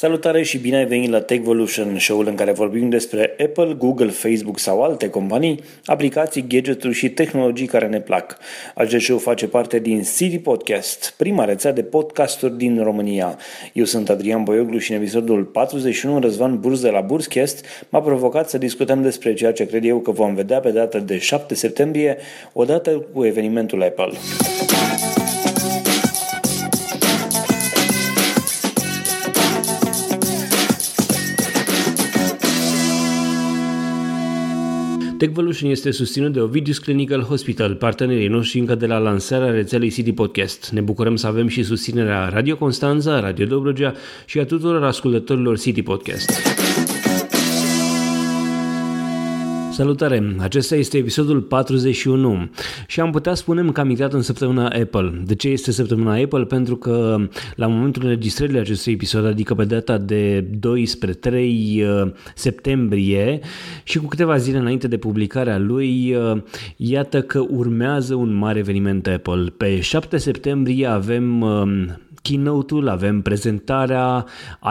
Salutare și bine ai venit la Techvolution, show-ul în care vorbim despre Apple, Google, Facebook sau alte companii, aplicații, gadgeturi și tehnologii care ne plac. Acest show face parte din City Podcast, prima rețea de podcasturi din România. Eu sunt Adrian Boioglu și în episodul 41 Răzvan Burz de la Burzcast m-a provocat să discutăm despre ceea ce cred eu că vom vedea pe data de 7 septembrie, odată cu evenimentul Apple. TechVolution este susținut de Ovidius Clinical Hospital, partenerii noștri încă de la lansarea rețelei City Podcast. Ne bucurăm să avem și susținerea Radio Constanța, Radio Dobrogea și a tuturor ascultătorilor City Podcast. Salutare! Acesta este episodul 41 și am putea spune că am intrat în săptămâna Apple. De ce este săptămâna Apple? Pentru că la momentul înregistrării acestui episod, adică pe data de 2 spre 3 uh, septembrie și cu câteva zile înainte de publicarea lui, uh, iată că urmează un mare eveniment Apple. Pe 7 septembrie avem uh, keynote-ul, avem prezentarea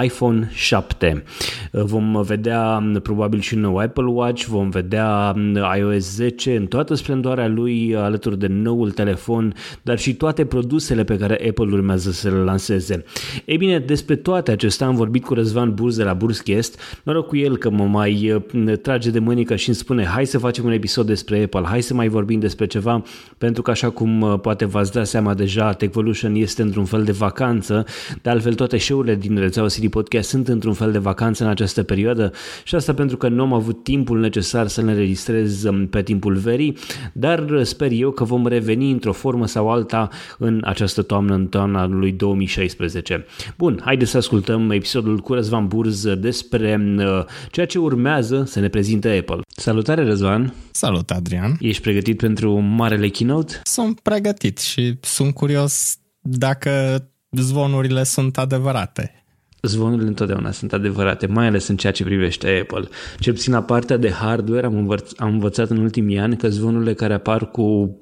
iPhone 7. Vom vedea probabil și un nou Apple Watch, vom vedea iOS 10 în toată splendoarea lui alături de noul telefon, dar și toate produsele pe care Apple urmează să le lanseze. Ei bine, despre toate acestea am vorbit cu Răzvan Burz de la Burzcast, noroc cu el că mă mai trage de mânică și îmi spune hai să facem un episod despre Apple, hai să mai vorbim despre ceva, pentru că așa cum poate v-ați dat seama deja, Techvolution este într-un fel de vacanță vacanță, de altfel toate show-urile din rețeaua City Podcast sunt într-un fel de vacanță în această perioadă și asta pentru că nu am avut timpul necesar să ne registrez um, pe timpul verii, dar sper eu că vom reveni într-o formă sau alta în această toamnă, în toamna lui 2016. Bun, haideți să ascultăm episodul cu Răzvan Burz despre uh, ceea ce urmează să ne prezinte Apple. Salutare Răzvan! Salut Adrian! Ești pregătit pentru marele keynote? Sunt pregătit și sunt curios dacă zvonurile sunt adevărate. Zvonurile întotdeauna sunt adevărate, mai ales în ceea ce privește Apple. Cel puțin la partea de hardware am, învăț- am învățat în ultimii ani că zvonurile care apar cu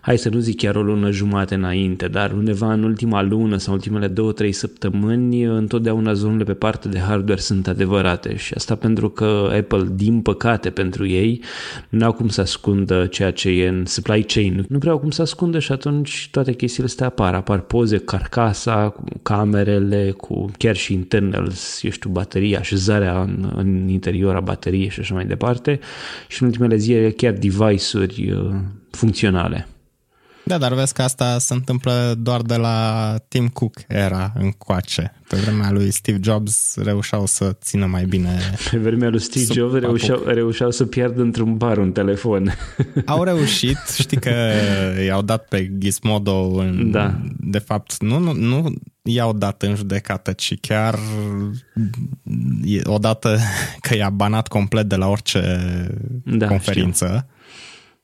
hai să nu zic chiar o lună jumate înainte, dar undeva în ultima lună sau ultimele două, trei săptămâni, întotdeauna zonele pe partea de hardware sunt adevărate și asta pentru că Apple, din păcate pentru ei, nu au cum să ascundă ceea ce e în supply chain. Nu prea au cum să ascundă și atunci toate chestiile astea apar. Apar poze, carcasa, cu camerele, cu chiar și internals, eu știu, bateria, așezarea în, în interior a bateriei și așa mai departe. Și în ultimele zile chiar device-uri uh, funcționale. Da, dar vezi că asta se întâmplă doar de la Tim Cook era încoace. Pe vremea lui Steve Jobs reușeau să țină mai bine... Pe vremea lui Steve Jobs reușeau, reușeau să pierdă într-un bar un telefon. Au reușit, știi că i-au dat pe Gizmodo în... Da. De fapt, nu, nu, nu i-au dat în judecată, ci chiar odată că i-a banat complet de la orice da, conferință. Știu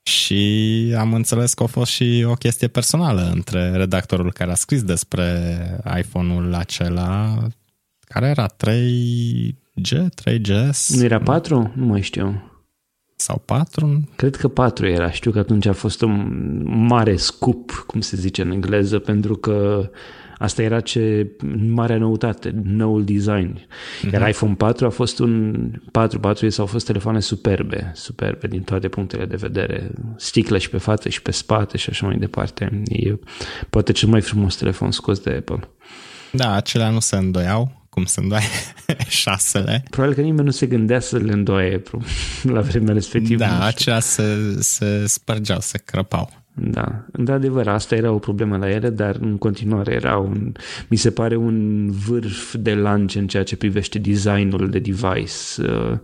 și am înțeles că a fost și o chestie personală între redactorul care a scris despre iPhone-ul acela, care era 3G, 3GS? Nu era 4? Nu mai știu. Sau 4? Cred că 4 era. Știu că atunci a fost un mare scoop, cum se zice în engleză, pentru că Asta era ce marea noutate, noul design. Uh-huh. Iar iPhone 4 a fost un 4, 4 au fost telefoane superbe, superbe din toate punctele de vedere. Sticlă și pe față și pe spate și așa mai departe. E poate cel mai frumos telefon scos de Apple. Da, acelea nu se îndoiau cum se îndoaie șasele. Probabil că nimeni nu se gândea să le îndoaie la vremea respectivă. Da, acelea se, se spărgeau, se crăpau. Da, într-adevăr, asta era o problemă la ele, dar în continuare era un, mi se pare un vârf de lance în ceea ce privește designul de device. Uh,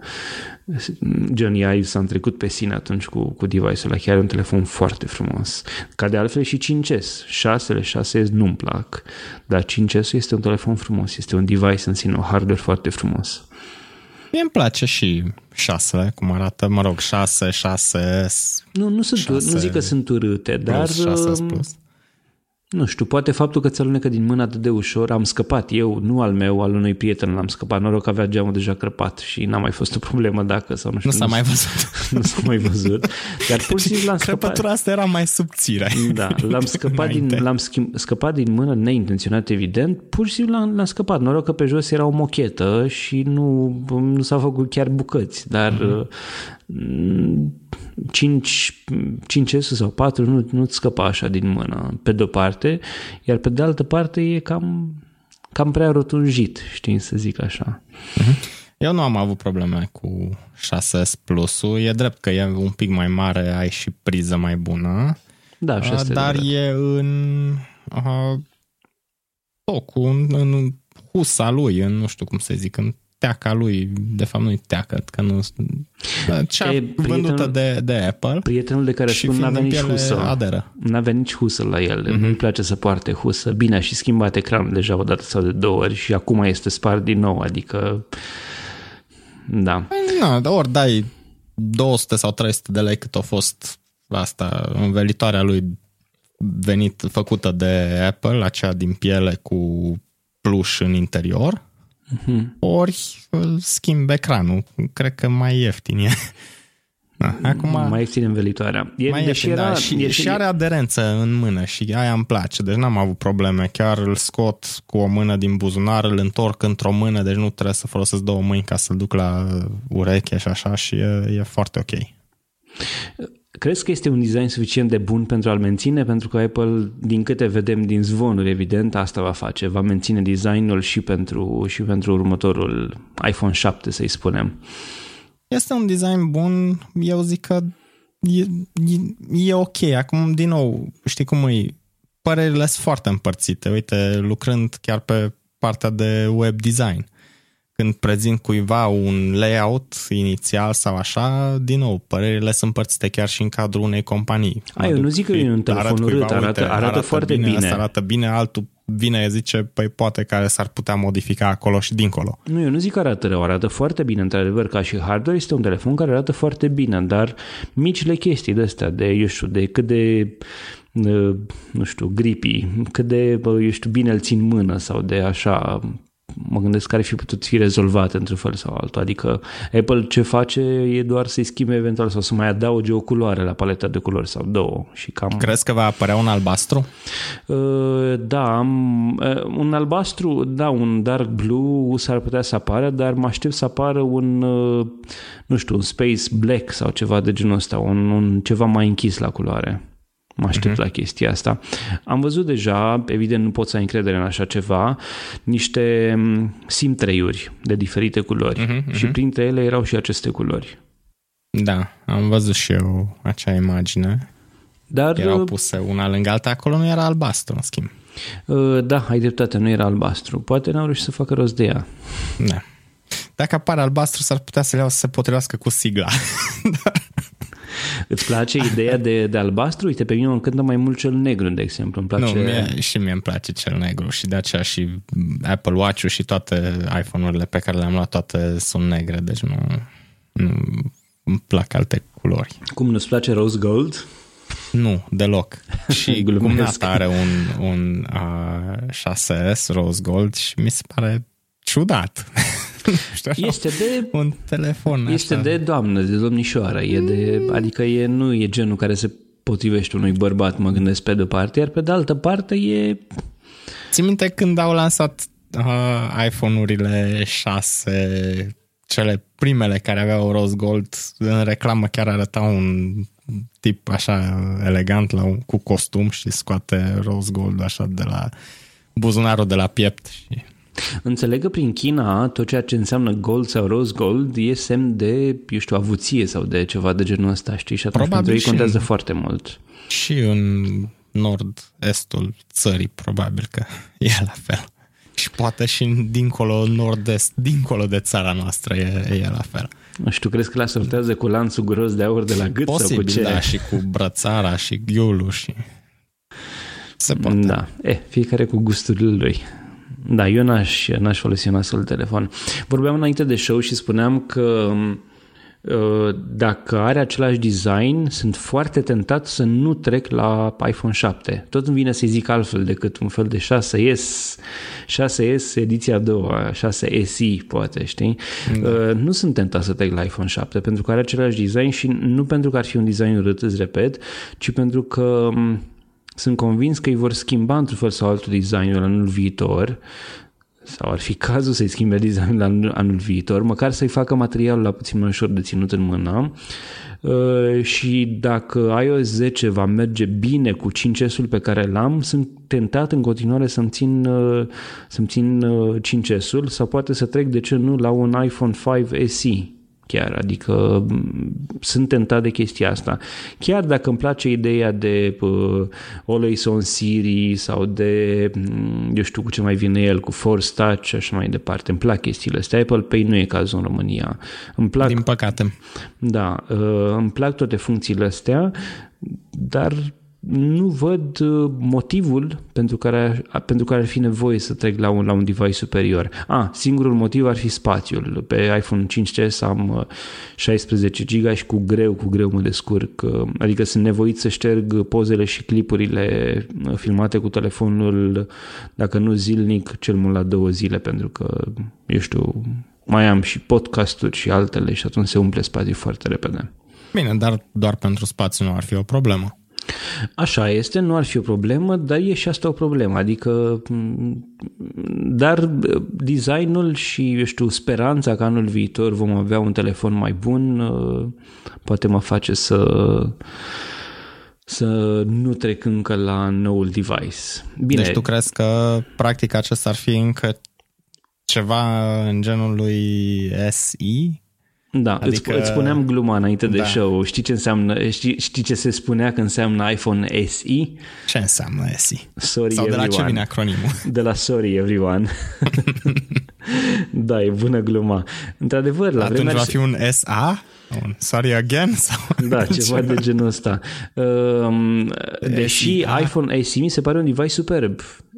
Johnny Ive s-a trecut pe sine atunci cu, cu device-ul ăla, chiar un telefon foarte frumos. Ca de altfel și 5S. 6 6S nu-mi plac, dar 5S este un telefon frumos, este un device în sine, un hardware foarte frumos. Mie îmi place și șasele, cum arată, mă rog, șase, șase... Nu, nu, sunt, șase, nu zic că sunt urâte, dar... 6 um, plus. Nu știu, poate faptul că ți alunecă din mână atât de ușor, am scăpat eu, nu al meu, al unui prieten l-am scăpat. Noroc că avea geamul deja crăpat și n-a mai fost o problemă dacă sau nu știu. Nu s-a mai văzut. nu s-a mai văzut. Dar pur și simplu l-am scăpat. Crăpătura asta era mai subțire. Da, l-am scăpat, din, l-am schimb, scăpat din mână neintenționat, evident. Pur și simplu l-am, l-am scăpat. Noroc că pe jos era o mochetă și nu, nu s-a făcut chiar bucăți. Dar mm-hmm 5, 5 S sau 4 nu, nu-ți scăpa așa din mână, pe de-o parte, iar pe de altă parte e cam, cam prea rotunjit, știi, să zic așa. Mhm. Eu nu am avut probleme cu 6S Plus-ul, e drept că e un pic mai mare, ai și priză mai bună, da, și asta dar e, e în uh, tocul, în, în husa lui, în nu știu cum să zic, în teaca lui, de fapt nu-i teacă, că nu... Cea e, vândută de, de Apple. Prietenul de care spun n-avea nici husă. Aderă. N-avea nici husă la el. Mm-hmm. Nu-i place să poarte husă. Bine, a și schimbat ecranul deja o dată sau de două ori și acum este spart din nou, adică... Da. Păi, na, dar ori dai 200 sau 300 de lei cât a fost asta, învelitoarea lui venit, făcută de Apple, aceea din piele cu pluș în interior, uh-huh. ori schimb ecranul. Cred că mai ieftin e. Da, acum, mai ieftin învelitoarea. E, mai ieftin, era, da, și, e, și are aderență în mână și aia îmi place, deci n-am avut probleme. Chiar îl scot cu o mână din buzunar, îl întorc într-o mână, deci nu trebuie să folosesc două mâini ca să-l duc la ureche și așa și e, e foarte ok. Crezi că este un design suficient de bun pentru a-l menține? Pentru că Apple, din câte vedem din zvonuri, evident, asta va face. Va menține designul și pentru, și pentru următorul iPhone 7, să-i spunem. Este un design bun. Eu zic că e, e, e ok. Acum, din nou, știi cum e? Părerile sunt foarte împărțite. Uite, lucrând chiar pe partea de web design când prezint cuiva un layout inițial sau așa, din nou, părerile sunt împărțite chiar și în cadrul unei companii. A, eu nu zic că e un telefon urât, arată, arată, arată, arată foarte bine. bine. Asta arată bine, altul vine, zice, păi poate care s-ar putea modifica acolo și dincolo. Nu, eu nu zic că arată rău, arată foarte bine, într-adevăr, ca și hardware este un telefon care arată foarte bine, dar micile chestii de astea, de, eu știu, de cât de nu știu, gripi, cât de, eu știu, bine îl țin mână sau de așa mă gândesc că ar fi putut fi rezolvat într-un fel sau altul. Adică Apple ce face e doar să-i schimbe eventual sau să mai adauge o culoare la paleta de culori sau două. Și cam... Crezi că va apărea un albastru? Uh, da, am, uh, un albastru, da, un dark blue s-ar putea să apară, dar mă aștept să apară un, uh, nu știu, un space black sau ceva de genul ăsta, un, un ceva mai închis la culoare. Mă aștept uh-huh. la chestia asta. Am văzut deja, evident nu pot să ai încredere în așa ceva, niște mm, simtreiuri de diferite culori uh-huh, uh-huh. și printre ele erau și aceste culori. Da, am văzut și eu acea imagine. Dar, Erau uh, puse una lângă alta, acolo nu era albastru, în schimb. Uh, da, ai dreptate, nu era albastru. Poate n-au reușit să facă rost de ea. Da. Dacă apare albastru, s-ar putea să le iau să se potrivească cu sigla. Îți place ideea de, de albastru? Uite, pe mine mă încântă mai mult cel negru, de exemplu. Îmi place... Nu, mie, și mie îmi place cel negru și de aceea și Apple Watch-ul și toate iPhone-urile pe care le-am luat toate sunt negre, deci nu, nu îmi plac alte culori. Cum nu-ți place rose gold? Nu, deloc. Și cumnata are un, un uh, 6S rose gold și mi se pare ciudat. știu, așa, este de un telefon. Este așa. de doamnă, de domnișoară, e de, adică e, nu e genul care se potrivește unui bărbat, mă gândesc pe de parte, iar pe de altă parte e... Ți minte când au lansat uh, iPhone-urile 6, cele primele care aveau rose gold, în reclamă chiar arăta un tip așa elegant la un, cu costum și scoate rose gold așa de la buzunarul de la piept și Înțeleg că prin China tot ceea ce înseamnă gold sau rose gold e semn de, eu știu, avuție sau de ceva de genul ăsta, știi? Și atunci probabil pentru ei contează în, foarte mult. Și în nord-estul țării, probabil că e la fel. Și poate și dincolo, nord-est, dincolo de țara noastră e, e la fel. Nu știu, crezi că la sortează cu lanțul gros de aur de la gât Posibil, sau cu ce? da, și cu brățara și ghiulul și... Se poate. Da, e, fiecare cu gusturile lui. Da, eu n-aș, n-aș folosi un astfel de telefon. Vorbeam înainte de show și spuneam că Uh, dacă are același design, sunt foarte tentat să nu trec la iPhone 7. Tot îmi vine să zic altfel decât un fel de 6S, 6S ediția a doua, 6SI poate, știi? Da. Uh, nu sunt tentat să trec la iPhone 7 pentru că are același design și nu pentru că ar fi un design urât, îți repet, ci pentru că um, sunt convins că îi vor schimba într-un fel sau altul designul anul viitor sau ar fi cazul să-i schimbe designul anul, anul viitor, măcar să-i facă materialul la puțin mai ușor de ținut în mână. Uh, și dacă iOS 10 va merge bine cu 5S-ul pe care l-am, sunt tentat în continuare să-mi țin, uh, să-mi țin 5S-ul uh, sau poate să trec, de ce nu, la un iPhone 5 SE chiar, adică sunt tentat de chestia asta. Chiar dacă îmi place ideea de uh, Always on Siri sau de, eu știu cu ce mai vine el, cu Force Touch și așa mai departe, îmi plac chestiile astea. Apple Pay nu e cazul în România. Îmi plac, Din păcate. Da, uh, îmi plac toate funcțiile astea, dar nu văd uh, motivul pentru care, pentru care ar fi nevoie să trec la un, la un device superior. Ah, singurul motiv ar fi spațiul. Pe iPhone 5S am 16 uh, GB și cu greu, cu greu mă descurc. Uh, adică sunt nevoit să șterg pozele și clipurile filmate cu telefonul, dacă nu zilnic, cel mult la două zile, pentru că, eu știu, mai am și podcasturi și altele și atunci se umple spațiul foarte repede. Bine, dar doar pentru spațiu nu ar fi o problemă. Așa este, nu ar fi o problemă, dar e și asta o problemă. Adică, dar designul și, eu știu, speranța că anul viitor vom avea un telefon mai bun, uh, poate mă face să să nu trec încă la noul device. Bine. Deci tu crezi că practic acesta ar fi încă ceva în genul lui SE? Da, adică... îți, spuneam gluma înainte de da. show. Știi ce înseamnă, știi, știi ce se spunea că înseamnă iPhone SE? Ce înseamnă SE? Sorry Sau everyone. de la ce vine acronimul? De la Sorry Everyone. da, e bună gluma. Într-adevăr, la Atunci va fi un SA? Un sorry again? Sau da, ceva de genul ăsta. Um, deși SE, iPhone SE mi se pare un device superb Uh,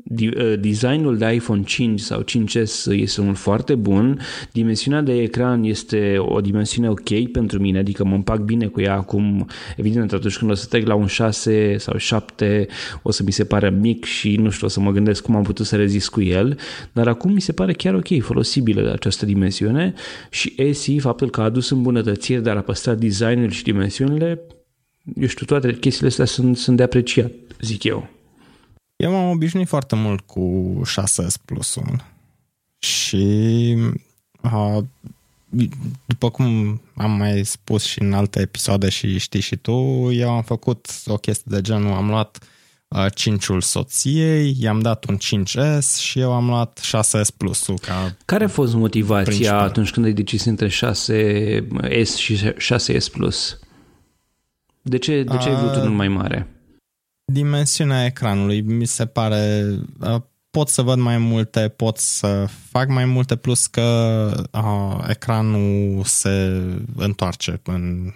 designul de iPhone 5 sau 5S este unul foarte bun, dimensiunea de ecran este o dimensiune ok pentru mine, adică mă împac bine cu ea acum, evident atunci când o să trec la un 6 sau 7 o să mi se pare mic și nu știu, o să mă gândesc cum am putut să rezist cu el, dar acum mi se pare chiar ok, folosibilă de această dimensiune. Și SE, faptul că a adus îmbunătățiri, dar a păstrat designul și dimensiunile, eu știu, toate chestiile astea sunt, sunt de apreciat, zic eu. Eu m-am obișnuit foarte mult cu 6S Plus-ul și uh, după cum am mai spus și în alte episoade și știi și tu, eu am făcut o chestie de genul, am luat uh, 5-ul soției, i-am dat un 5S și eu am luat 6S Plus-ul ca Care a fost motivația principal. atunci când ai decis între 6S și 6S Plus? De ce, de ce uh, ai vrut unul mai mare? Dimensiunea ecranului mi se pare pot să văd mai multe, pot să fac mai multe, plus că uh, ecranul se întoarce în,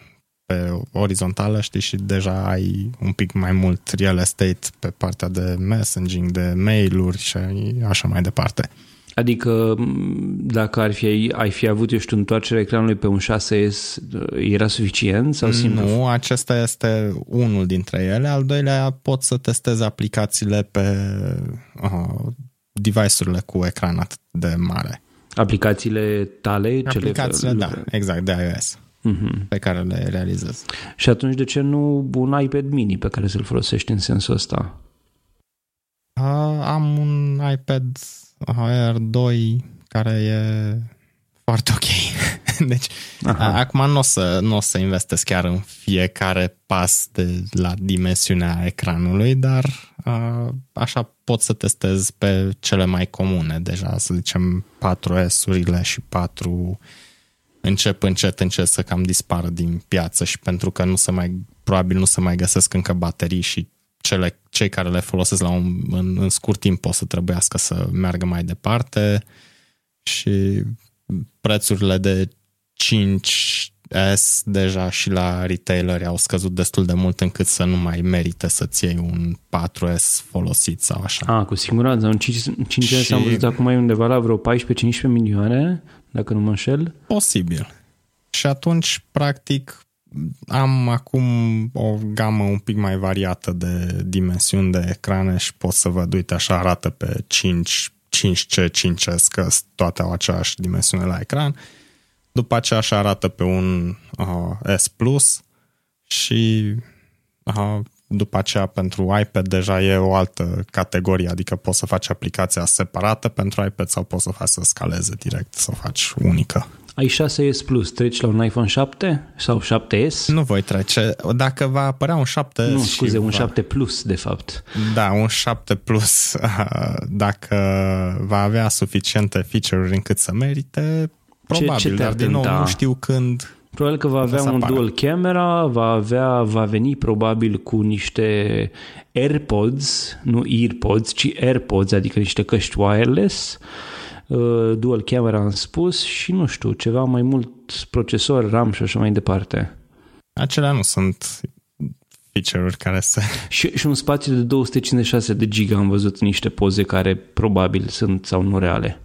pe orizontală, știi, și deja ai un pic mai mult real estate pe partea de messaging, de mail-uri și așa mai departe. Adică dacă ar fi, ai fi avut, eu știu, întoarcerea ecranului pe un 6S, era suficient sau simplu? Nu, acesta este unul dintre ele. Al doilea, pot să testez aplicațiile pe uh, device-urile cu ecran atât de mare. Aplicațiile tale? Aplicațiile, cele... da, exact, de iOS uh-huh. pe care le realizez. Și atunci de ce nu un iPad mini pe care să-l folosești în sensul ăsta? Uh, am un iPad Air 2 care e foarte ok. Deci, Aha. acum nu o, să, nu o să investesc chiar în fiecare pas de la dimensiunea ecranului, dar a, așa pot să testez pe cele mai comune deja, să zicem 4S-urile și 4 încep încet încet să cam dispară din piață și pentru că nu se mai, probabil nu se mai găsesc încă baterii și cele, cei care le folosesc la un, în, în scurt timp o să trebuiască să meargă mai departe și prețurile de 5S deja și la retaileri au scăzut destul de mult încât să nu mai merită să-ți iei un 4S folosit sau așa. A, cu siguranță. Un 5, s și... am văzut acum e undeva la vreo 14-15 milioane, dacă nu mă înșel. Posibil. Și atunci, practic, am acum o gamă un pic mai variată de dimensiuni de ecrane și pot să văd, uite, așa arată pe 5, 5C, 5S, că toate au aceeași dimensiune la ecran. După aceea așa arată pe un uh, S Plus și uh, după aceea pentru iPad deja e o altă categorie, adică poți să faci aplicația separată pentru iPad sau poți să faci să scaleze direct, să o faci unică. Ai 6S Plus, treci la un iPhone 7 sau 7S? Nu voi trece. Dacă va apărea un 7 Nu, scuze, un va... 7 Plus, de fapt. Da, un 7 Plus, dacă va avea suficiente feature-uri încât să merite, probabil, ce, ce dar din nou nu știu când Probabil că va avea un apară. dual camera, va, avea, va veni probabil cu niște AirPods, nu EarPods, ci AirPods, adică niște căști wireless, uh, dual camera am spus și nu știu, ceva mai mult procesor, RAM și așa mai departe. Acelea nu sunt feature-uri care se... Și, și un spațiu de 256 de giga am văzut niște poze care probabil sunt sau nu reale.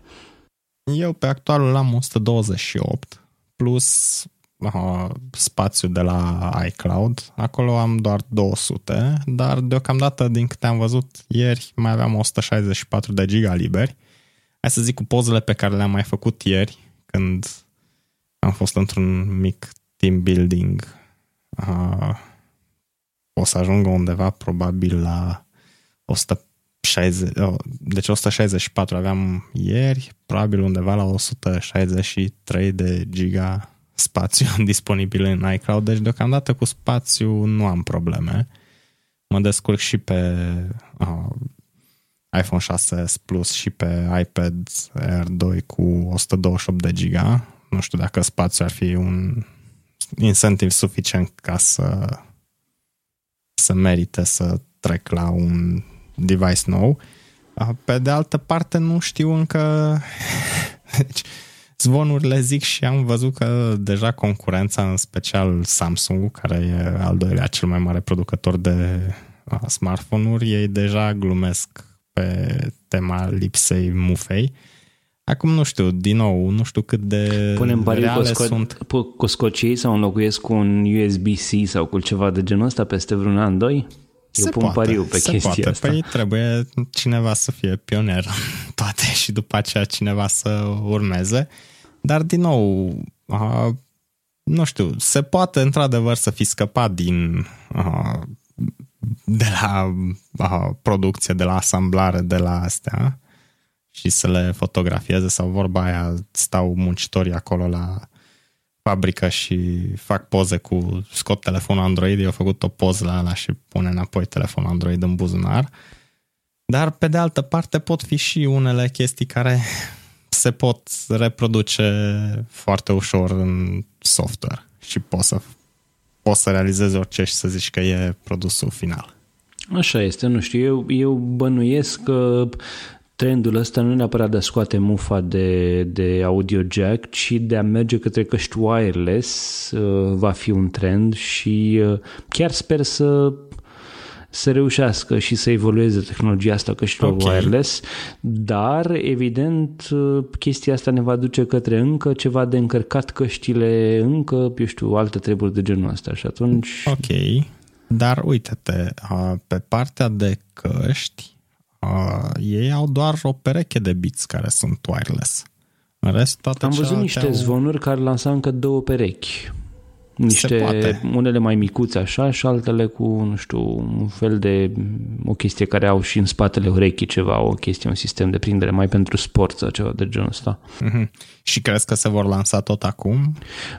Eu pe actualul am 128 plus uh, spațiu de la iCloud. Acolo am doar 200, dar deocamdată, din câte am văzut ieri, mai aveam 164 de giga liberi. Hai să zic cu pozele pe care le-am mai făcut ieri, când am fost într-un mic team building. Uh, o să ajungă undeva probabil la 160, oh, deci 164 aveam ieri, probabil undeva la 163 de giga spațiu disponibil în iCloud, deci deocamdată cu spațiu nu am probleme. Mă descurc și pe uh, iPhone 6s Plus și pe iPad Air 2 cu 128 de giga. Nu știu dacă spațiu ar fi un incentiv suficient ca să să merite să trec la un device nou. Pe de altă parte, nu știu încă deci, zvonurile zic și am văzut că deja concurența, în special Samsung, care e al doilea cel mai mare producător de smartphone-uri, ei deja glumesc pe tema lipsei mufei. Acum nu știu, din nou, nu știu cât de Punem reale cu, sco- sunt. cu scocii sau înlocuiesc cu un USB-C sau cu ceva de genul ăsta peste vreun an, doi? Eu se pun poate, pariu pe se chestia poate. asta. Păi trebuie cineva să fie pionier toate și după aceea cineva să urmeze. Dar, din nou, uh, nu știu, se poate într-adevăr să fi scăpat din uh, de la uh, producție, de la asamblare, de la astea și să le fotografieze sau vorba aia stau muncitorii acolo la fabrică și fac poze cu scot telefonul Android, eu făcut o poză la ala și pune înapoi telefonul Android în buzunar. Dar pe de altă parte pot fi și unele chestii care se pot reproduce foarte ușor în software și poți să, poți să realizezi orice și să zici că e produsul final. Așa este, nu știu, eu, eu bănuiesc că trendul ăsta nu neapărat de a scoate mufa de, de audio jack, ci de a merge către căști wireless uh, va fi un trend și uh, chiar sper să să reușească și să evolueze tehnologia asta căștilor okay. wireless, dar evident chestia asta ne va duce către încă ceva de încărcat căștile, încă, eu știu, alte treburi de genul ăsta și atunci... Ok, dar uite-te, pe partea de căști, ei au doar o pereche de bits care sunt wireless. În rest, toate Am văzut niște au... zvonuri care lansau încă două perechi niște, unele mai micuțe așa și altele cu, nu știu, un fel de, o chestie care au și în spatele urechii ceva, o chestie, un sistem de prindere mai pentru sport sau ceva de genul ăsta. Mm-hmm. Și crezi că se vor lansa tot acum?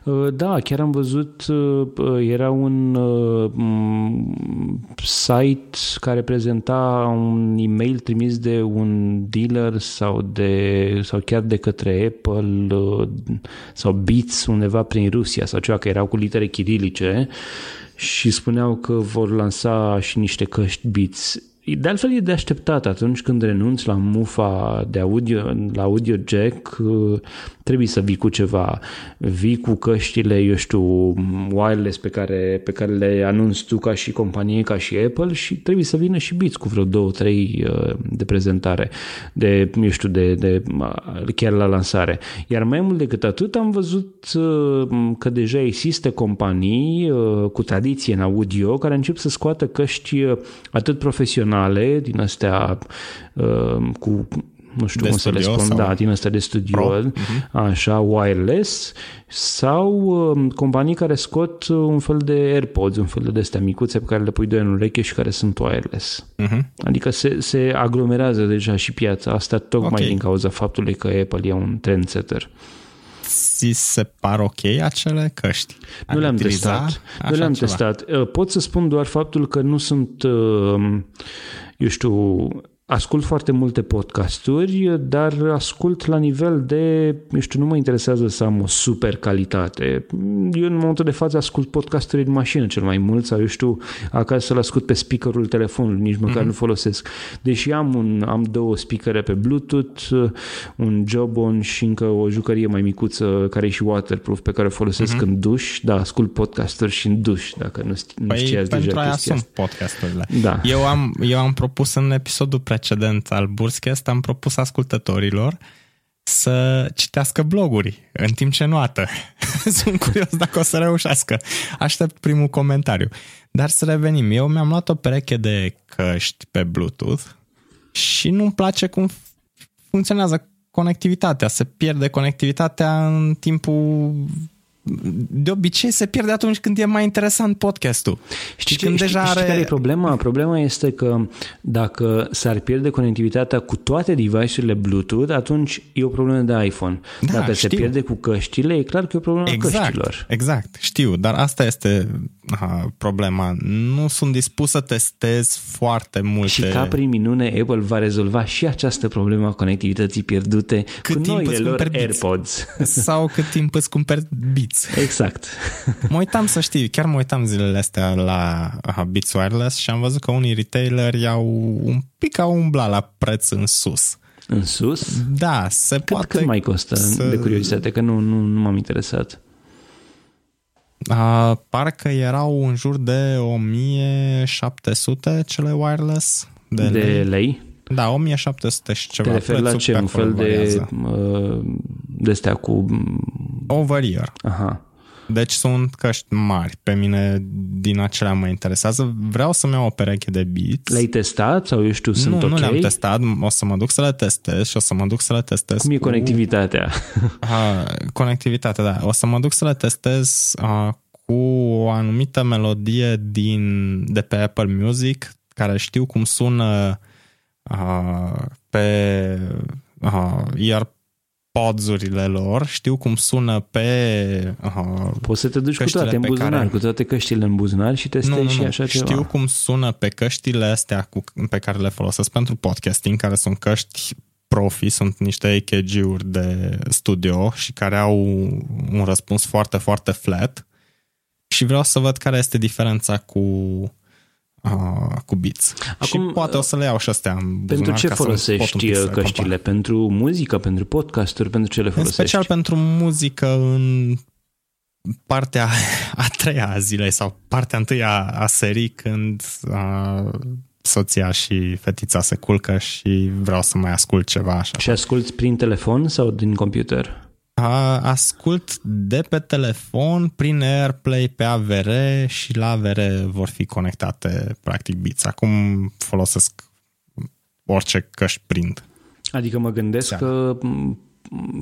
Uh, da, chiar am văzut, uh, era un uh, site care prezenta un e-mail trimis de un dealer sau, de, sau chiar de către Apple sau Beats undeva prin Rusia sau ceva, că erau cu litere chirilice și spuneau că vor lansa și niște căști Beats de altfel e de așteptat atunci când renunți la mufa de audio, la audio jack, uh, trebuie să vii cu ceva. Vii cu căștile, eu știu, wireless pe care, pe care le anunți tu ca și companie, ca și Apple și trebuie să vină și Beats cu vreo două, trei uh, de prezentare, de, eu știu, de, de chiar la lansare. Iar mai mult decât atât am văzut că deja există companii cu tradiție în audio care încep să scoată căști atât profesionale, din astea uh, cu nu știu de cum să le spun, sau... da, din astea de studio, uh-huh. așa, wireless, sau uh, companii care scot un fel de AirPods, un fel de astea micuțe pe care le pui doi în ureche și care sunt wireless. Uh-huh. Adică se, se aglomerează deja și piața asta tocmai okay. din cauza faptului că Apple e un trendsetter ți se par ok acele căști? Nu le-am testat. Nu le-am ceva? testat. Uh, pot să spun doar faptul că nu sunt, uh, eu știu, ascult foarte multe podcasturi, dar ascult la nivel de, eu știu, nu mă interesează să am o super calitate. Eu în momentul de față ascult podcasturi în mașină cel mai mult sau, eu știu, acasă să-l ascult pe speakerul telefonului, nici măcar mm-hmm. nu folosesc. Deși am, un, am două speakere pe Bluetooth, un Jobon și încă o jucărie mai micuță care e și waterproof pe care o folosesc mm-hmm. în duș. Da, ascult podcasturi și în duș, dacă nu, nu păi știați pentru deja aia sunt podcasturile. Da. Eu am, eu am propus în episodul precedent precedent al Burscast am propus ascultătorilor să citească bloguri în timp ce noată. Sunt curios dacă o să reușească. Aștept primul comentariu. Dar să revenim. Eu mi-am luat o pereche de căști pe Bluetooth și nu-mi place cum funcționează conectivitatea. Se pierde conectivitatea în timpul de obicei se pierde atunci când e mai interesant podcastul. Știi, când știi, deja știi are... care e problema? Problema este că dacă s-ar pierde conectivitatea cu toate device-urile Bluetooth, atunci e o problemă de iPhone. Da, dacă știu. se pierde cu căștile, e clar că e o problemă exact, căștilor. Exact, știu, dar asta este aha, problema. Nu sunt dispus să testez foarte multe... Și ca prin minune Apple va rezolva și această problemă a conectivității pierdute cât cu noile lor AirPods. Sau cât timp îți cumperi Beats. Exact. mă uitam să știi, chiar mă uitam zilele astea la aha, Beats Wireless și am văzut că unii retaileri au un pic au umblat la preț în sus. În sus? Da, se cât, poate... Cât mai costă, să... de curiozitate, că nu, nu, nu m-am interesat. Uh, parcă erau în jur de 1700 cele wireless de, de lei. lei. Da, 1700 și ceva. Te referi la ce? Un fel de uh, de astea cu... Over ear. Aha. Deci sunt căști mari. Pe mine din acelea mă interesează. Vreau să-mi iau o pereche de Beats. Le-ai testat sau eu știu, sunt nu, ok? Nu, le-am testat. O să mă duc să le testez și o să mă duc să le testez. Cum e cu... conectivitatea? Aha, conectivitatea, da. O să mă duc să le testez uh, cu o anumită melodie din, de pe Apple Music care știu cum sună uh, pe uh, iar podzurile lor, știu cum sună pe uh, Poți să te duci cu toate în buzunar, care... cu toate căștile în buzunar și testezi nu, nu, și așa știu ceva. Știu cum sună pe căștile astea cu, pe care le folosesc pentru podcasting, care sunt căști profi, sunt niște EKG-uri de studio și care au un răspuns foarte, foarte flat și vreau să văd care este diferența cu uh, cu Beats. Acum, și poate o să le iau și astea în Pentru ce folosești căștile? Pentru muzică, pentru podcasturi, pentru ce le folosești? În special pentru muzică în partea a treia a zilei sau partea întâia a serii când a, soția și fetița se culcă și vreau să mai ascult ceva așa. Și asculti prin telefon sau din computer? Ascult de pe telefon, prin AirPlay, pe AVR și la AVR vor fi conectate practic Beats. Acum folosesc orice căști prind. Adică mă gândesc Seara. că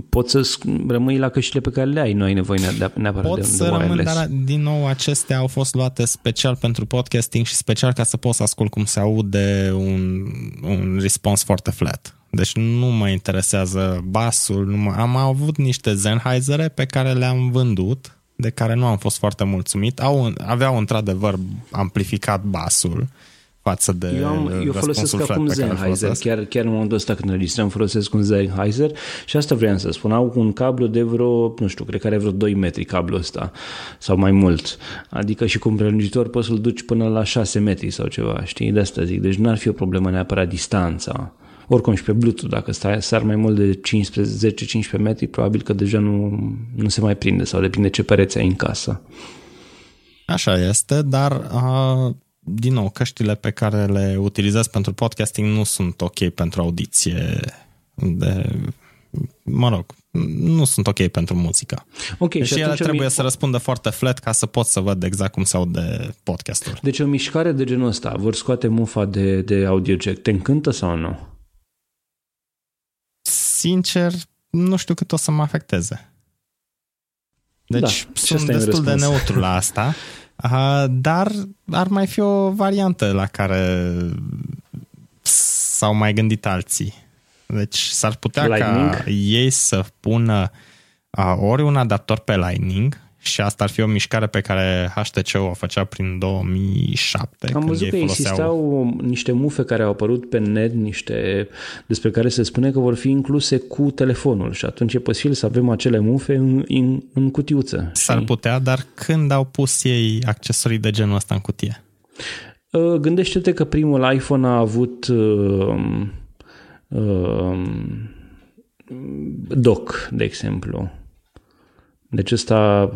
poți să rămâi la căștile pe care le ai, nu ai nevoie neapărat pot de, să de rămân, dar din nou acestea au fost luate special pentru podcasting și special ca să pot să ascult cum se aude un, un response foarte flat. Deci nu mă interesează basul. Nu mă... Am avut niște Sennheisere pe care le-am vândut, de care nu am fost foarte mulțumit. Au, aveau într-adevăr amplificat basul față de Eu, am, eu folosesc acum Sennheiser, chiar, chiar în momentul ăsta când înregistrăm folosesc un Sennheiser și asta vreau să spun, au un cablu de vreo, nu știu, cred că are vreo 2 metri cablul ăsta sau mai mult, adică și cu un prelungitor poți să-l duci până la 6 metri sau ceva, știi, de asta zic, deci n-ar fi o problemă neapărat distanța. Oricum și pe Bluetooth, dacă stai, sar mai mult de 10-15 metri, probabil că deja nu, nu se mai prinde sau depinde ce pereți ai în casă. Așa este, dar uh, din nou, căștile pe care le utilizez pentru podcasting nu sunt ok pentru audiție de mă rog, nu sunt ok pentru muzică. Ok. și, și ele trebuie mi- să răspundă foarte flat ca să pot să văd exact cum se aude podcastul. Deci o mișcare de genul ăsta, vor scoate mufa de, de audio jack, te încântă sau nu? Sincer, nu știu cât o să mă afecteze. Deci da, sunt destul de neutru la asta. Uh, dar ar mai fi o variantă la care s-au mai gândit alții. Deci s-ar putea Lightning? ca ei să pună uh, ori un adaptor pe Lightning și asta ar fi o mișcare pe care HTC o făcea prin 2007. Am văzut că foloseau... existau niște mufe care au apărut pe net, niște despre care se spune că vor fi incluse cu telefonul și atunci e posibil să avem acele mufe în, în, în cutiuță. S-ar și... putea, dar când au pus ei accesorii de genul ăsta în cutie? Uh, gândește-te că primul iPhone a avut uh, uh, dock, de exemplu deci ăsta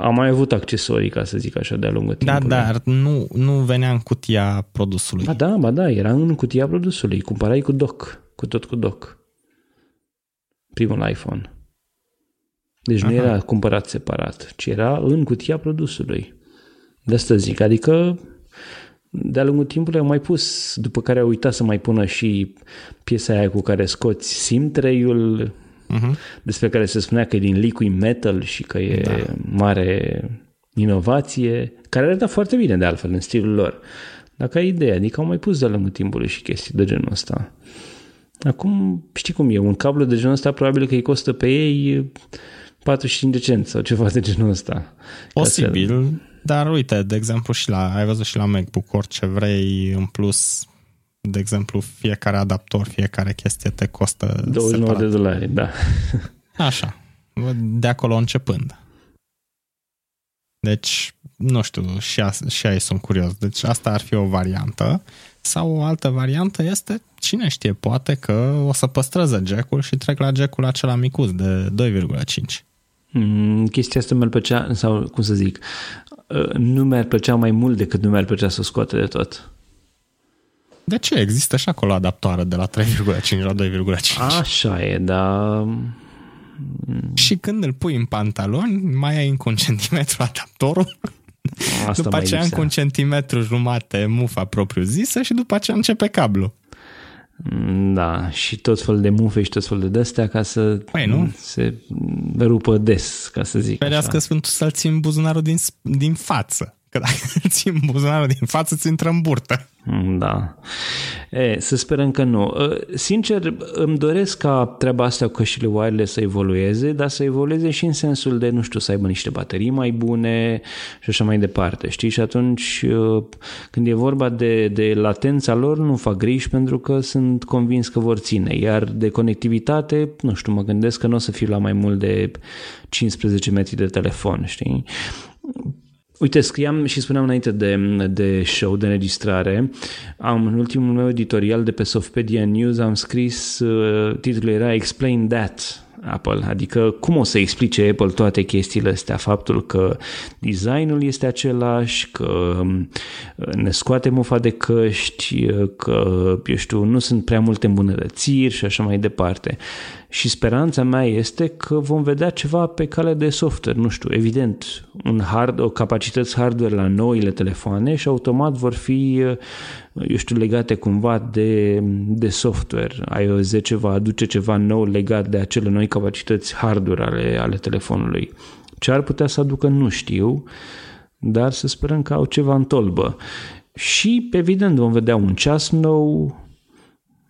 a mai avut accesorii, ca să zic așa, de-a lungul da, timpului. Da, dar nu, nu venea în cutia produsului. Ba da, ba da, era în cutia produsului. Cumpărai cu doc, cu tot cu doc. Primul iPhone. Deci Aha. nu era cumpărat separat, ci era în cutia produsului. De asta zic, adică de-a lungul timpului au mai pus, după care au uitat să mai pună și piesa aia cu care scoți SIM tray-ul, uh-huh. despre care se spunea că e din liquid metal și că e da. mare inovație, care arată foarte bine de altfel în stilul lor. Dacă ai idee, adică au mai pus de-a lungul timpului și chestii de genul ăsta. Acum, știi cum e, un cablu de genul ăsta probabil că îi costă pe ei 45 de cenți sau ceva de genul ăsta. Posibil, să... dar uite, de exemplu și la, ai văzut și la MacBook orice vrei în plus de exemplu, fiecare adaptor, fiecare chestie te costă 29 separat. de dolari, da. Așa. De acolo începând. Deci, nu știu, și, a, și aici sunt curios. Deci asta ar fi o variantă. Sau o altă variantă este, cine știe, poate că o să păstreze jack și trec la jack acela micuț de 2,5. Mm, chestia asta mi-ar plăcea, sau cum să zic, uh, nu mi-ar plăcea mai mult decât nu mi-ar plăcea să o scoate de tot. De ce? Există și acolo adaptoare de la 3,5 la 2,5. Așa e, dar... Și când îl pui în pantaloni, mai ai încă un centimetru adaptorul. Asta după aceea încă un centimetru jumate mufa propriu zisă și după aceea începe cablu. Da, și tot fel de mufe și tot fel de destea ca să păi, nu? se rupă des, ca să zic Ferească așa. Sfântul să-l țin buzunarul din, din față. Că dacă îl țin buzunarul din față, ți intră în burtă. Da. E, să sperăm că nu. Sincer, îmi doresc ca treaba asta cu căștile wireless să evolueze, dar să evolueze și în sensul de, nu știu, să aibă niște baterii mai bune și așa mai departe, știi? Și atunci, când e vorba de, de latența lor, nu fac griji pentru că sunt convins că vor ține. Iar de conectivitate, nu știu, mă gândesc că nu o să fiu la mai mult de 15 metri de telefon, știi? Uite, scriam și spuneam înainte de, de show, de înregistrare, am, în ultimul meu editorial de pe Softpedia News am scris, uh, titlul era Explain That, Apple, adică cum o să explice Apple toate chestiile astea, faptul că designul este același, că um, ne scoate mufa de căști, că, eu știu, nu sunt prea multe îmbunătățiri și așa mai departe. Și speranța mea este că vom vedea ceva pe cale de software, nu știu, evident, un hard, o capacități hardware la noile telefoane și automat vor fi eu știu, legate cumva de, de software. iOS 10 va aduce ceva nou legat de acele noi capacități hardware ale, ale telefonului. Ce ar putea să aducă, nu știu, dar să sperăm că au ceva în tolbă. Și, evident, vom vedea un ceas nou.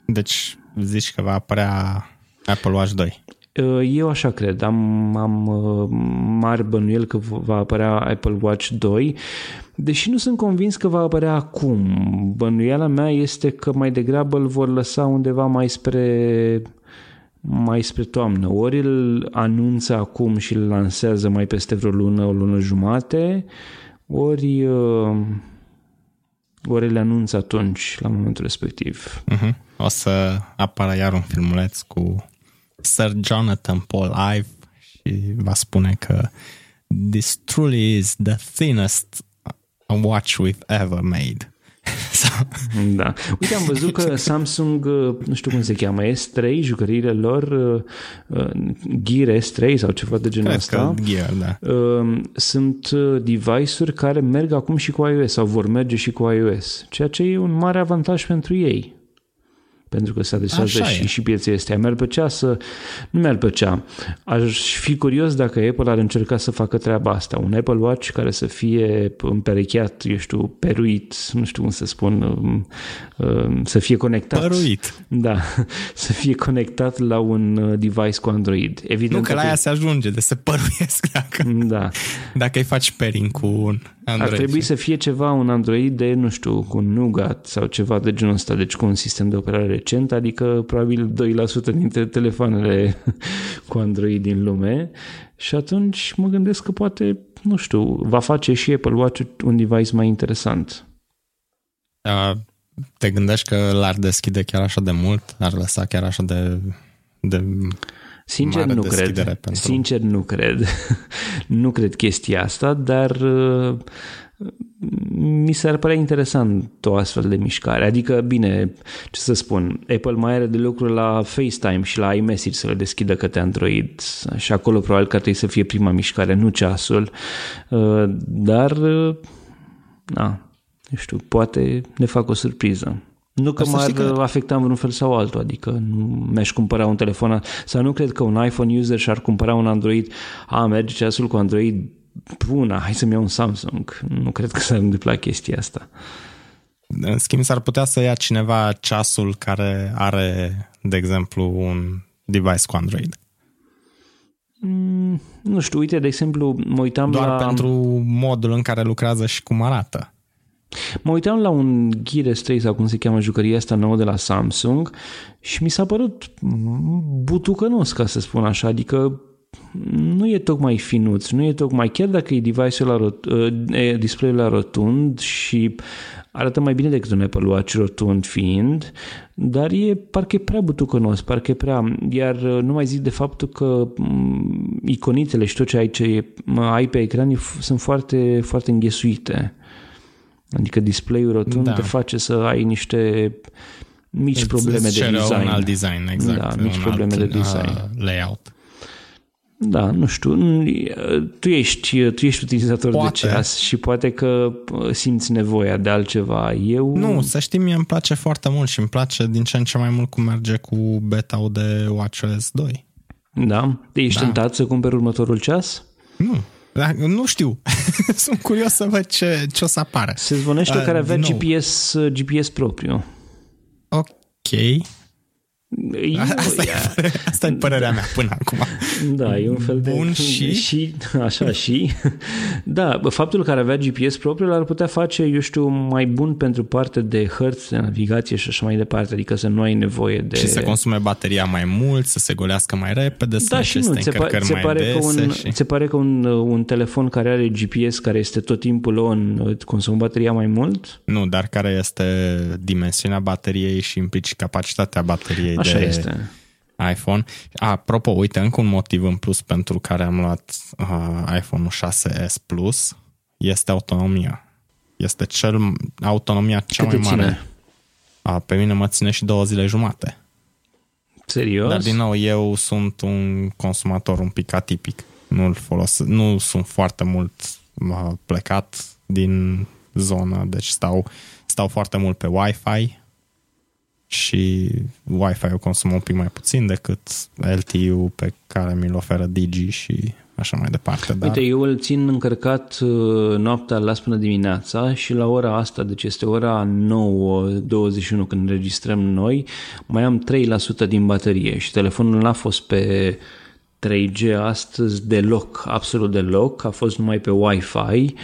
Deci, zici că va apărea Apple Watch 2. Eu așa cred, am, am mari bănuiel că va apărea Apple Watch 2, deși nu sunt convins că va apărea acum. Bănuiala mea este că mai degrabă îl vor lăsa undeva mai spre mai spre toamnă. Ori îl anunță acum și îl lansează mai peste vreo lună, o lună jumate, ori, ori le anunță atunci, la momentul respectiv. Uh-huh. O să apară iar un filmuleț cu Sir Jonathan Paul Ive și va spune că this truly is the thinnest watch we've ever made. da. Uite, am văzut că Samsung, nu știu cum se cheamă, S3, jucăriile lor, uh, Gear S3 sau ceva de genul Cred ăsta, că Gear, da. Uh, sunt uh, device-uri care merg acum și cu iOS sau vor merge și cu iOS, ceea ce e un mare avantaj pentru ei pentru că se adresează și, și pieței astea. Mi-ar plăcea să... Nu mi-ar plăcea. Aș fi curios dacă Apple ar încerca să facă treaba asta. Un Apple Watch care să fie împerecheat, eu știu, peruit, nu știu cum să spun, um, um, să fie conectat. Păruit. Da, să fie conectat la un uh, device cu Android. Evident nu, că la aia se ajunge, de se păruiesc dacă, da. dacă îi faci pairing cu un Android. Ar trebui să fie ceva, un Android de, nu știu, cu Nougat sau ceva de genul ăsta, deci cu un sistem de operare recent, adică probabil 2% dintre telefoanele cu Android din lume și atunci mă gândesc că poate, nu știu, va face și Apple Watch un device mai interesant. A, te gândești că l-ar deschide chiar așa de mult? Ar lăsa chiar așa de, de Sincer nu cred. Pentru... Sincer nu cred. nu cred chestia asta, dar uh, mi s-ar părea interesant o astfel de mișcare. Adică, bine, ce să spun, Apple mai are de lucru la FaceTime și la iMessage să le deschidă către Android și acolo probabil că trebuie să fie prima mișcare, nu ceasul, uh, dar, uh, na, nu știu, poate ne fac o surpriză. Nu că m-ar că... afecta în vreun fel sau altul, adică nu mi-aș cumpăra un telefon sau nu cred că un iPhone user și-ar cumpăra un Android, a, merge ceasul cu Android, bună, hai să-mi iau un Samsung. Nu cred că s-ar întâmpla chestia asta. În schimb, s-ar putea să ia cineva ceasul care are, de exemplu, un device cu Android. Mm, nu știu, uite, de exemplu, mă uitam Doar la... pentru modul în care lucrează și cum arată. Mă uitam la un Gear S3 sau cum se cheamă jucăria asta nouă de la Samsung și mi s-a părut butucănos, ca să spun așa, adică nu e tocmai finuț, nu e tocmai, chiar dacă e device-ul la rot, uh, display-ul la rotund și arată mai bine decât un Apple Watch rotund fiind, dar e parcă e prea butucănos, parcă e prea, iar uh, nu mai zic de faptul că mm, iconițele și tot ce ai, ce ai pe ecran sunt foarte, foarte înghesuite. Adică display-ul rotund da. te face să ai niște mici îți, probleme îți de design. un alt design, exact. Da, mici probleme alt, de design. Uh, layout. Da, nu știu, tu ești, tu ești utilizator poate. de ceas și poate că uh, simți nevoia de altceva. Eu... Nu, să știi, mie îmi place foarte mult și îmi place din ce în ce mai mult cum merge cu beta de WatchOS 2. Da? Ești da. tentat să cumperi următorul ceas? Nu, da, nu știu. Sunt curios să văd ce, ce o să apară. Se zvonește uh, care avea GPS, GPS propriu. Ok. Asta, e, asta e părerea mea până acum. Da, e un fel de... Bun și... și... Așa, și... Da, faptul că ar avea GPS propriu l-ar putea face, eu știu, mai bun pentru parte de hărți, de navigație și așa mai departe, adică să nu ai nevoie de... Și să consume bateria mai mult, să se golească mai repede, să da, și nu, ți pa- se pare că un, și... se pare că un, un telefon care are GPS, care este tot timpul on, consumă bateria mai mult? Nu, dar care este dimensiunea bateriei și implici capacitatea bateriei Așa de este. iPhone. Apropo, uite, încă un motiv în plus pentru care am luat uh, iPhone 6s Plus este autonomia. Este cel, autonomia cea Cât mai mare. Ține? A, pe mine mă ține și două zile jumate. Serios? Dar din nou, eu sunt un consumator un pic atipic. Nu-l folos, nu sunt foarte mult plecat din zonă, deci stau, stau foarte mult pe Wi-Fi și Wi-Fi-ul consumă un pic mai puțin decât LTE-ul pe care mi-l oferă Digi și așa mai departe. Dar... Uite, eu îl țin încărcat uh, noaptea, las până dimineața și la ora asta, deci este ora 9.21 când înregistrăm noi, mai am 3% din baterie și telefonul n-a fost pe 3G astăzi deloc, absolut deloc, a fost numai pe Wi-Fi,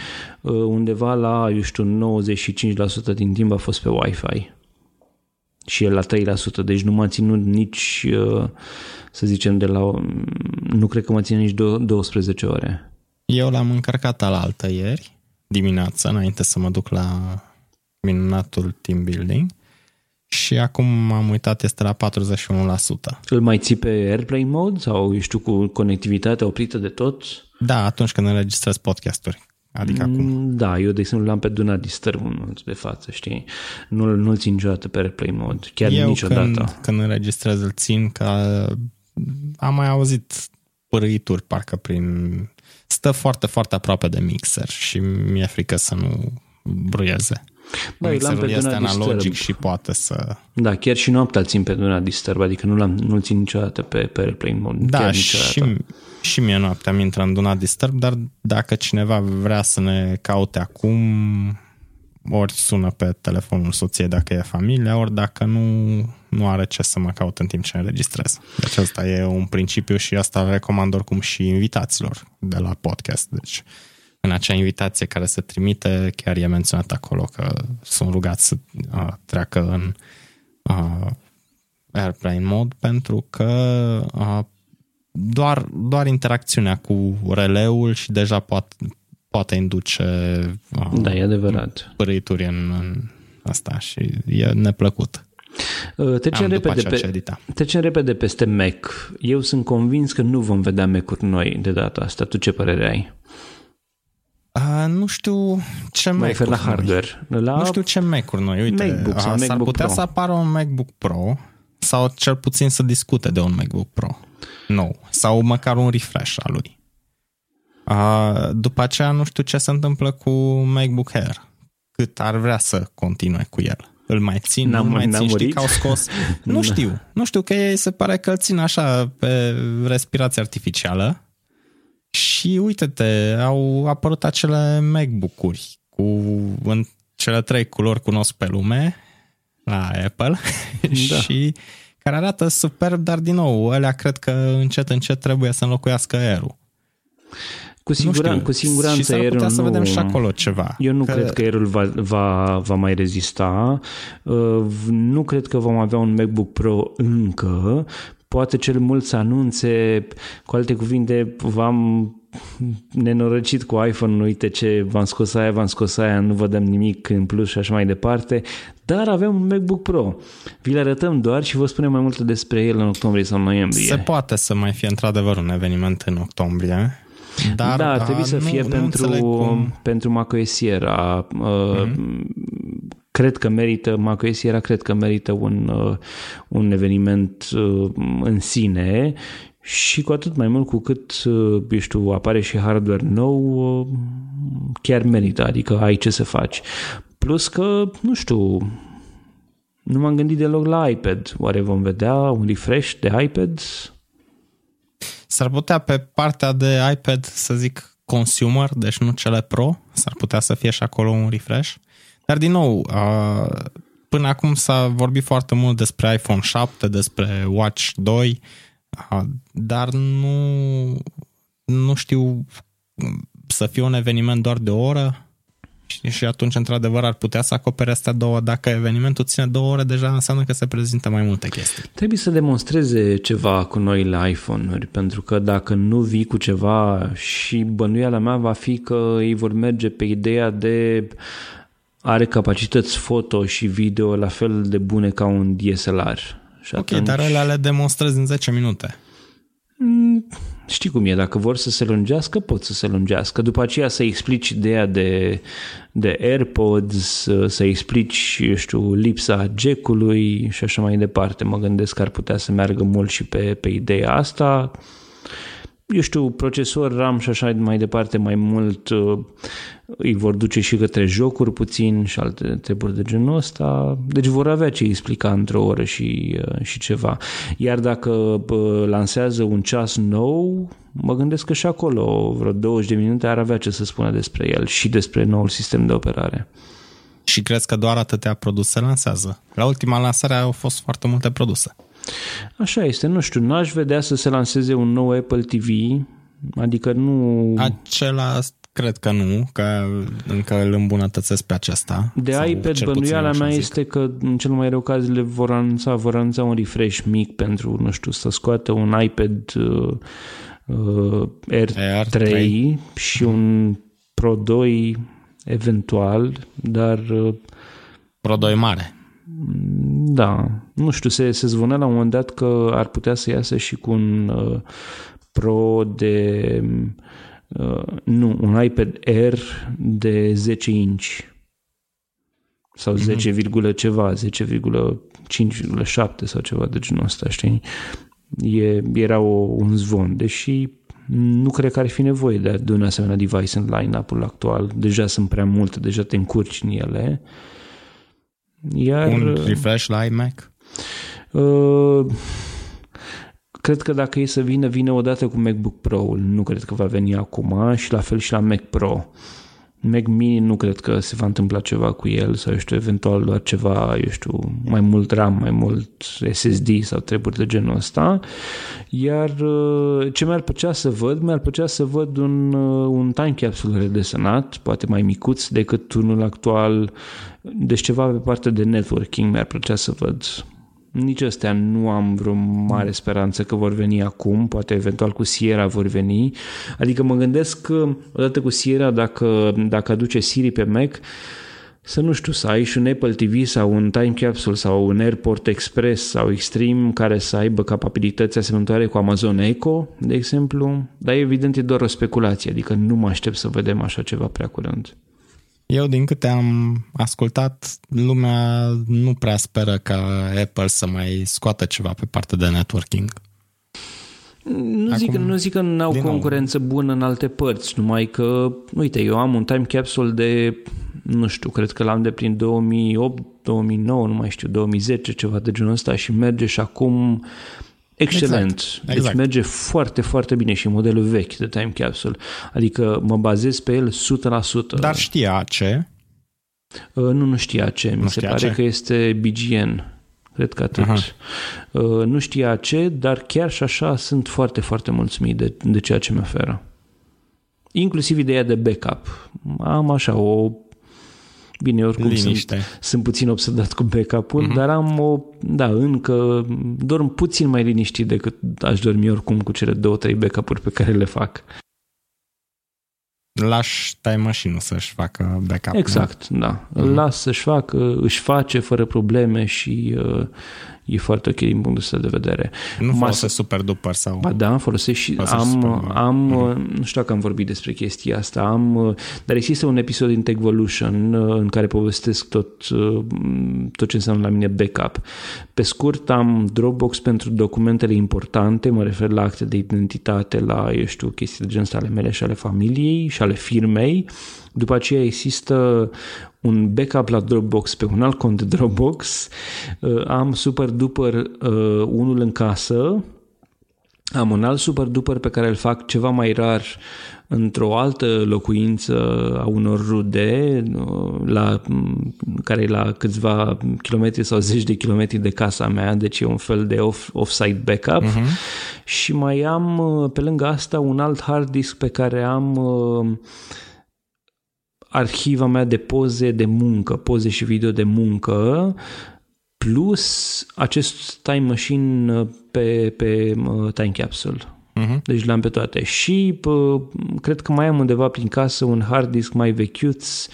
uh, undeva la, eu știu, 95% din timp a fost pe Wi-Fi și el la 3%, deci nu m-a ținut nici, uh, să zicem, de la, nu cred că mă ține nici 12 ore. Eu l-am încărcat al altă ieri, dimineața, înainte să mă duc la minunatul team building și acum am uitat, este la 41%. Îl mai ții pe airplane mode sau, eu știu, cu conectivitatea oprită de tot? Da, atunci când înregistrez podcasturi. Adică mm, acum. Da, eu de exemplu l-am pe Duna Disturb de față, știi? Nu, nu-l țin niciodată pe airplane mode, chiar eu niciodată. Când, când înregistrez îl țin ca am mai auzit părâituri parcă prin... Stă foarte, foarte aproape de mixer și mi-e frică să nu bruieze. Da, Mixerul pe este analogic disturb. și poate să... Da, chiar și noaptea țin pe Duna Disturb, adică nu l-am, nu-l țin niciodată pe, pe Airplane Mode. Da, și, și mie noaptea mi intră în Duna Disturb, dar dacă cineva vrea să ne caute acum, ori sună pe telefonul soției dacă e familia, ori dacă nu, nu are ce să mă caut în timp ce înregistrez. Deci asta e un principiu și asta recomand oricum și invitaților de la podcast. Deci în acea invitație care se trimite, chiar e menționat acolo că sunt rugați să uh, treacă în uh, airplane mode pentru că uh, doar, doar interacțiunea cu releul și deja poate, poate induce uh, da, e adevărat. părâituri în, în asta și e neplăcut. Trecem repede, pe, trecem repede peste Mac. Eu sunt convins că nu vom vedea Mac-uri noi de data asta. Tu ce părere ai? Uh, nu știu ce Mac la hardware. La nu știu ce Mac-uri noi. Uite, MacBook sau s-ar MacBook putea Pro. să apară un MacBook Pro sau cel puțin să discute de un MacBook Pro nou sau măcar un refresh al lui. Uh, după aceea nu știu ce se întâmplă cu MacBook Air. Cât ar vrea să continue cu el. Îl mai țin, n-am, nu mai țin, știi că au scos... nu știu, nu știu că ei se pare că îl țin așa pe respirație artificială și uite-te, au apărut acele MacBook-uri cu în cele trei culori cunosc pe lume la Apple da. și care arată superb, dar din nou, alea cred că încet, încet trebuie să înlocuiască aerul. Cu, siguran, știu, cu siguranță și aerul putea să vedem și acolo ceva. Eu nu că... cred că aerul va, va, va mai rezista. Uh, nu cred că vom avea un MacBook Pro încă, poate cel mult să anunțe, cu alte cuvinte, v-am nenorocit cu iPhone, uite ce v-am scos aia, v-am scos aia, nu vă dăm nimic în plus și așa mai departe, dar avem un MacBook Pro. Vi le arătăm doar și vă spunem mai multe despre el în octombrie sau noiembrie. Se poate să mai fie într-adevăr un eveniment în octombrie, dar da, ar trebui să fie nu, pentru, nu pentru macOS Sierra. Mm-hmm cred că merită, macOS era cred că merită un, uh, un eveniment uh, în sine și cu atât mai mult cu cât, uh, eu știu, apare și hardware nou, chiar merită, adică ai ce să faci. Plus că, nu știu, nu m-am gândit deloc la iPad. Oare vom vedea un refresh de iPad? S-ar putea pe partea de iPad să zic consumer, deci nu cele pro, s-ar putea să fie și acolo un refresh. Dar din nou, până acum s-a vorbit foarte mult despre iPhone 7, despre Watch 2, dar nu, nu știu să fie un eveniment doar de o oră și atunci, într-adevăr, ar putea să acopere astea două. Dacă evenimentul ține două ore, deja înseamnă că se prezintă mai multe chestii. Trebuie să demonstreze ceva cu noile iPhone-uri, pentru că dacă nu vii cu ceva și bănuiala mea va fi că ei vor merge pe ideea de are capacități foto și video la fel de bune ca un DSLR. Și ok, atunci... dar alea le demonstrezi în 10 minute. Mm, știi cum e, dacă vor să se lungească, pot să se lungească. După aceea să explici ideea de, de AirPods, să explici, eu știu, lipsa jack-ului și așa mai departe. Mă gândesc că ar putea să meargă mult și pe, pe ideea asta eu știu, procesor, RAM și așa mai departe, mai mult uh, îi vor duce și către jocuri puțin și alte treburi de genul ăsta. Deci vor avea ce explica într-o oră și, uh, și ceva. Iar dacă uh, lansează un ceas nou, mă gândesc că și acolo vreo 20 de minute ar avea ce să spună despre el și despre noul sistem de operare. Și crezi că doar atâtea produse lansează? La ultima lansare au fost foarte multe produse. Așa este, nu știu, n-aș vedea să se lanseze un nou Apple TV, adică nu... Acela cred că nu, că încă îl îmbunătățesc pe acesta. De iPad, bănuiala mea este că în cel mai rău caz le vor anunța, vor anunța un refresh mic pentru, nu știu, să scoată un iPad uh, uh, R3, R3 și un Pro 2 eventual, dar... Uh, Pro 2 mare. Da, nu știu, se, se zvonea la un moment dat că ar putea să iasă și cu un uh, Pro de... Uh, nu, un iPad Air de 10 inch sau 10, mm-hmm. ceva, 10,5,7 sau ceva de genul ăsta, știi? E, era o, un zvon, deși nu cred că ar fi nevoie de, de un asemenea device în line-up-ul actual. Deja sunt prea multe, deja te încurci în ele. Iar, un refresh la iMac? Uh, cred că dacă e să vină, vine odată cu MacBook Pro-ul. Nu cred că va veni acum și la fel și la Mac Pro. Mac Mini nu cred că se va întâmpla ceva cu el sau, eu știu, eventual doar ceva, eu știu, mai mult RAM, mai mult SSD sau treburi de genul ăsta. Iar uh, ce mi-ar plăcea să văd? Mi-ar plăcea să văd un, uh, un time capsule redesenat, poate mai micuț decât unul actual, deci ceva pe partea de networking mi-ar plăcea să văd nici astea nu am vreo mare speranță că vor veni acum, poate eventual cu Sierra vor veni. Adică mă gândesc că odată cu Sierra, dacă, dacă aduce Siri pe Mac, să nu știu, să ai și un Apple TV sau un Time Capsule sau un Airport Express sau Extreme care să aibă capabilități asemănătoare cu Amazon Echo, de exemplu, dar evident e doar o speculație, adică nu mă aștept să vedem așa ceva prea curând. Eu, din câte am ascultat, lumea nu prea speră ca Apple să mai scoată ceva pe partea de networking. Nu zic, Acum, nu zic că nu au concurență nou. bună în alte părți, numai că, uite, eu am un time capsule de, nu știu, cred că l-am de prin 2008, 2009, nu mai știu, 2010, ceva de genul ăsta și merge și acum Excelent. Exact. Deci exact. merge foarte, foarte bine și modelul vechi de time capsule. Adică mă bazez pe el 100%. Dar știa ce? Uh, nu, nu știa ce. Nu Mi se pare ce? că este BGN. Cred că atât. Uh, nu știa ce, dar chiar și așa sunt foarte, foarte mulțumit de, de ceea ce mi oferă. Inclusiv ideea de backup. Am așa o Bine, oricum Liniște. sunt, sunt puțin obsedat cu backup-ul, mm-hmm. dar am o, da, încă dorm puțin mai liniștit decât aș dormi oricum cu cele două, trei backup-uri pe care le fac. Lași Time Machine să-și facă backup. Exact, nu? da. Mm-hmm. Îl las să-și facă, își face fără probleme și uh, e foarte ok din punctul ăsta de vedere. Nu folosesc super duper sau... Ba da, folosesc și am, am mm-hmm. nu știu dacă am vorbit despre chestia asta, am, dar există un episod din Techvolution în care povestesc tot, tot ce înseamnă la mine backup. Pe scurt, am Dropbox pentru documentele importante, mă refer la acte de identitate, la, eu știu, chestii de genul ale mele și ale familiei și ale firmei. După aceea există un backup la Dropbox pe un alt cont de Dropbox, uh, am super duper uh, unul în casă, am un alt super duper pe care îl fac ceva mai rar într-o altă locuință a unor rude, uh, la, care e la câțiva kilometri sau zeci de kilometri de casa mea, deci e un fel de off, off-site backup. Uh-huh. Și mai am, pe lângă asta, un alt hard disk pe care am uh, arhiva mea de poze de muncă, poze și video de muncă, plus acest time machine uh, pe, pe uh, time capsule. Uh-huh. Deci le-am pe toate. Și pă, cred că mai am undeva prin casă un hard disk mai vechiuț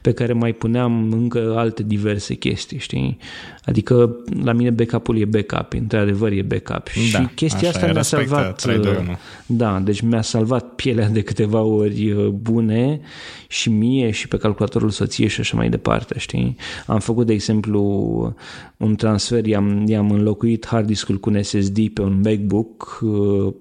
pe care mai puneam încă alte diverse chestii, știi? Adică la mine backup-ul e backup, într-adevăr e backup. Da, și chestia asta mi-a salvat... 3, 2, 1. Da, deci mi-a salvat pielea de câteva ori uh, bune și mie și pe calculatorul soției și așa mai departe, știi? Am făcut, de exemplu, un transfer, i-am, i-am înlocuit hard disk-ul cu un SSD pe un MacBook uh,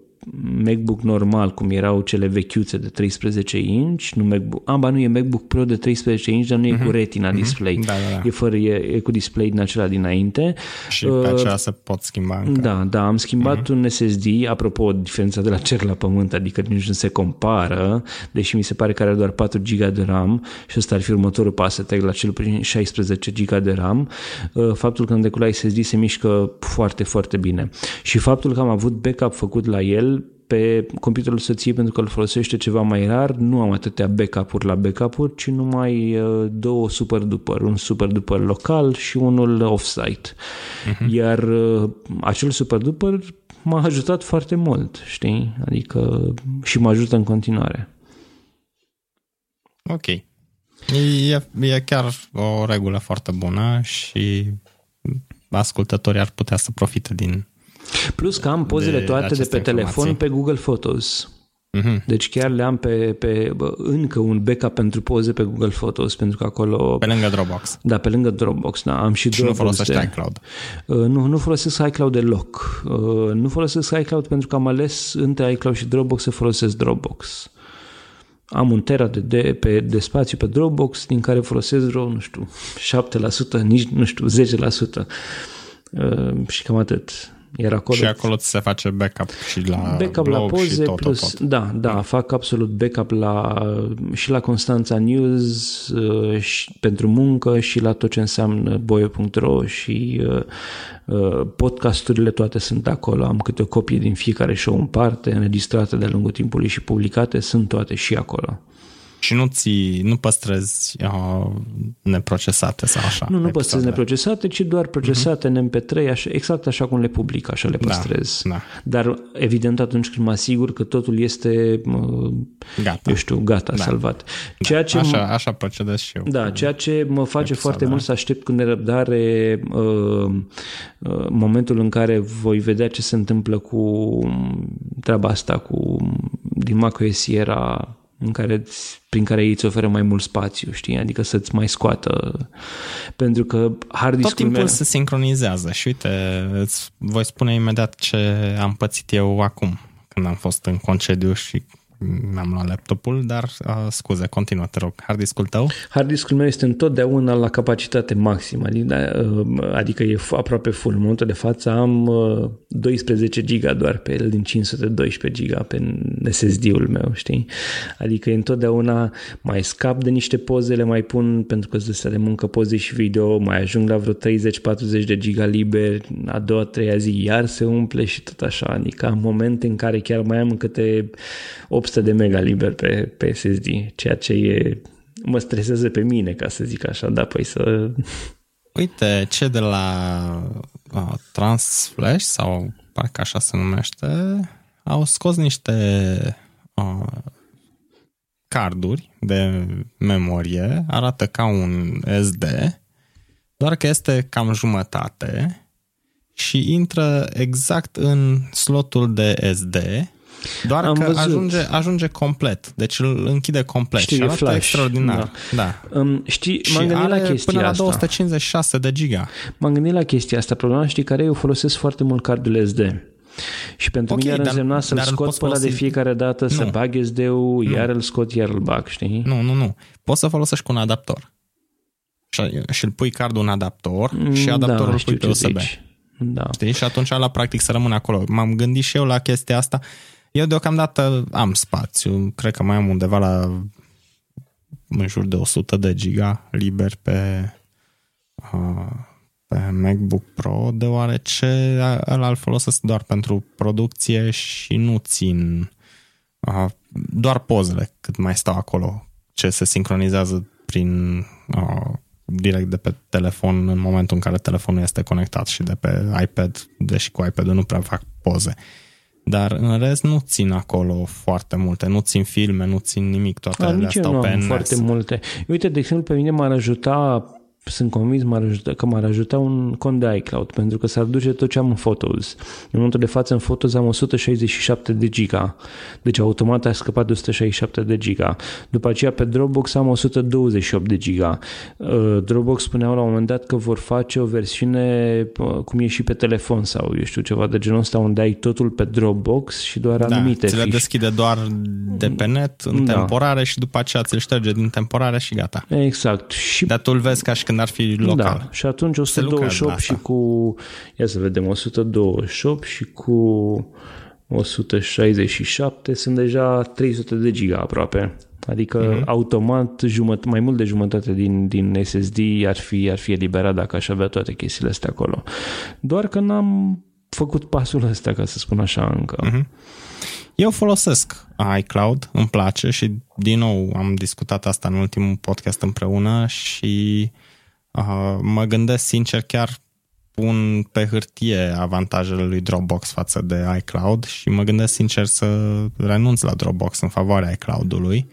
MacBook normal, cum erau cele vechiuțe de 13 inch, nu MacBook, amba nu e MacBook Pro de 13 inch, dar nu e uh-huh. cu mhm. Retina uh-huh. display. Da, da, da. E, fără, e, e cu display din acela dinainte. Și uh, pe aceea se pot schimba încă. Da, da, am schimbat uh-huh. un SSD, apropo, diferența de la cer la pământ, adică nici nu se compară, deși mi se pare că are doar 4 GB de RAM și ăsta ar fi următorul pas să trec la cel puțin 16 GB de RAM. Uh, faptul că în decula SSD se mișcă foarte, foarte bine. Și faptul că am avut backup făcut la el pe computerul soției pentru că îl folosește ceva mai rar, nu am atâtea backup-uri la backup-uri, ci numai uh, două super duper, un super duper local și unul offsite. Uh-huh. Iar uh, acel super duper m-a ajutat foarte mult, știi? Adică și mă ajută în continuare. Ok. E, e chiar o regulă foarte bună și ascultătorii ar putea să profite din Plus că am pozele de toate de pe telefon pe Google Photos. Uh-huh. Deci chiar le am pe, pe bă, încă un backup pentru poze pe Google Photos, pentru că acolo... Pe lângă Dropbox. Da, pe lângă Dropbox, da. Am și, și nu folosești de... iCloud. Uh, nu, nu folosesc iCloud deloc. Uh, nu folosesc iCloud pentru că am ales între iCloud și Dropbox să folosesc Dropbox. Am un tera de, de, pe, de spațiu pe Dropbox, din care folosesc vreo, nu știu, 7%, nici, nu știu, 10%. Uh, și cam atât. Iar acolo, și acolo ți se face backup și la backup blog la poze și tot, plus, tot, tot. Da, da, fac absolut backup la, și la Constanța News uh, și, pentru muncă și la tot ce înseamnă boio.ro și uh, uh, podcasturile toate sunt acolo. Am câte o copie din fiecare show în parte, înregistrate de-a lungul timpului și publicate, sunt toate și acolo. Și nu, ți, nu păstrezi uh, neprocesate sau așa? Nu, nu păstrezi neprocesate, ci doar procesate uh-huh. în MP3, așa, exact așa cum le public, așa le da, păstrez. Da, da. Dar evident atunci când mă asigur că totul este uh, gata, eu știu, gata, da. salvat. Da. Ceea ce așa, m- așa procedez și eu. Da, ceea ce mă face episode, foarte mult să aștept cu nerăbdare uh, uh, momentul în care voi vedea ce se întâmplă cu treaba asta, cu din macOS era în care, prin care ei îți oferă mai mult spațiu, știi? Adică să-ți mai scoată. Pentru că hard Tot timpul meu... se sincronizează și uite, îți voi spune imediat ce am pățit eu acum, când am fost în concediu și mi-am luat laptopul, dar uh, scuze, continuă, te rog. Hard disk-ul tău? Hard disk-ul meu este întotdeauna la capacitate maximă, adică, adică e aproape full. În momentul de față am uh, 12 giga doar pe el din 512 giga pe SSD-ul meu, știi? Adică e întotdeauna mai scap de niște poze, le mai pun pentru că să de muncă poze și video, mai ajung la vreo 30-40 de giga liber, a doua, treia zi iar se umple și tot așa. Adică am momente în care chiar mai am câte 800 de mega liber pe, pe SSD, ceea ce e, mă stresează pe mine, ca să zic așa, da, păi să... Uite, ce de la uh, Transflash sau parcă așa se numește, au scos niște uh, carduri de memorie, arată ca un SD, doar că este cam jumătate și intră exact în slotul de SD doar Am că văzut. ajunge, ajunge complet. Deci îl închide complet Știu, și arată flash. extraordinar. Da. da. Um, știi, și m-am gândit la chestia până la asta. 256 de giga. M-am gândit la chestia asta. Problema știi care eu folosesc foarte mult cardul SD. Și pentru okay, mine ar însemna să-l scot pe de fiecare dată, nu. să bag SD-ul, nu. iar îl scot, iar îl bag, știi? Nu, nu, nu. Poți să folosești cu un adaptor. Și, îl pui cardul în adaptor și mm, adaptorul da, îl pui pe USB. Da. Știi? Și atunci la practic să rămână acolo. M-am gândit și eu la chestia asta. Eu deocamdată am spațiu, cred că mai am undeva la în jur de 100 de giga liber pe, pe MacBook Pro, deoarece ăla îl folosesc doar pentru producție și nu țin doar pozele cât mai stau acolo, ce se sincronizează prin direct de pe telefon în momentul în care telefonul este conectat și de pe iPad, deși cu iPad-ul nu prea fac poze. Uh, dar în rest nu țin acolo foarte multe, nu țin filme, nu țin nimic, toate alea stau nu pe am foarte multe. Uite, de exemplu, pe mine m-ar ajuta sunt convins m-ar ajuta, că m-ar ajuta un cont de iCloud, pentru că s-ar duce tot ce am în Photos. În momentul de față în Photos am 167 de giga, deci automat a scăpat de 167 de giga. După aceea pe Dropbox am 128 de giga. Uh, Dropbox spuneau la un moment dat că vor face o versiune uh, cum e și pe telefon sau eu știu ceva de genul ăsta unde ai totul pe Dropbox și doar da, anumite ți le deschide doar de pe net în da. temporare și după aceea ți-l șterge din temporare și gata. Exact. Și... Dar tu îl vezi ca și când ar fi local. Da, și atunci 128 și cu, ia să vedem, 128 și cu 167 sunt deja 300 de giga aproape. Adică mm-hmm. automat jumăt, mai mult de jumătate din, din SSD ar fi, ar fi eliberat dacă aș avea toate chestiile astea acolo. Doar că n-am făcut pasul ăsta, ca să spun așa, încă. Mm-hmm. Eu folosesc iCloud, îmi place și din nou am discutat asta în ultimul podcast împreună și uh, mă gândesc sincer chiar pun pe hârtie avantajele lui Dropbox față de iCloud și mă gândesc sincer să renunț la Dropbox în favoarea iCloud-ului.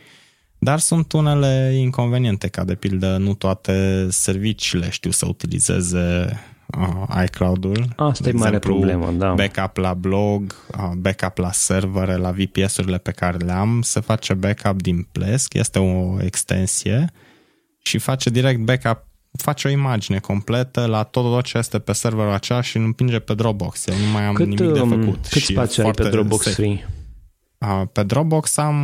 Dar sunt unele inconveniente, ca de pildă nu toate serviciile știu să utilizeze uh, iCloud-ul. Asta e mare problemă, da. Backup la blog, uh, backup la servere, la VPS-urile pe care le am, se face backup din Plesk, este o extensie și face direct backup face o imagine completă la tot, tot ce este pe serverul acela și îl împinge pe Dropbox. Eu nu mai am cât, nimic de um, făcut. Cât spațiu ai pe Dropbox safe. free? Pe Dropbox am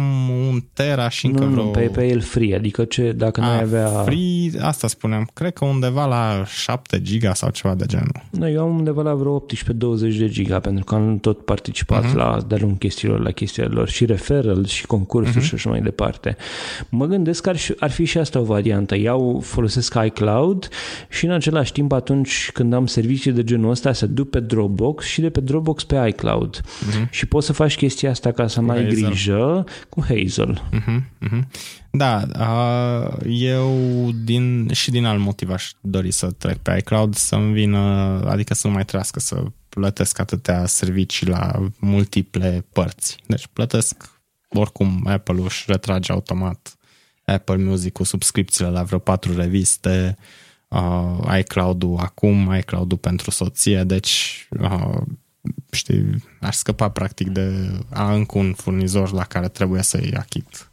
un tera și încă nu, vreo... Nu, pe, pe el free, adică ce, dacă nu ai avea... Free, asta spuneam, cred că undeva la 7 giga sau ceva de genul. Nu, eu am undeva la vreo 18-20 de giga, pentru că am tot participat uh-huh. la de-a lung chestiilor, la chestiilor și referral și concursuri uh-huh. și așa mai departe. Mă gândesc că ar, ar fi și asta o variantă. Iau, folosesc iCloud și în același timp atunci când am servicii de genul ăsta se duc pe Dropbox și de pe Dropbox pe iCloud. Uh-huh. Și poți să faci chestia asta ca să mai ai grijă cu Hazel. Uh-huh, uh-huh. Da, uh, eu din, și din alt motiv aș dori să trec pe iCloud să-mi vină, adică să nu mai trească să plătesc atâtea servicii la multiple părți. Deci plătesc oricum Apple își retrage automat Apple Music cu subscripțiile la vreo patru reviste, uh, iCloud-ul acum, iCloud-ul pentru soție, deci uh, știi, aș scăpa practic de a încă un furnizor la care trebuie să-i achit.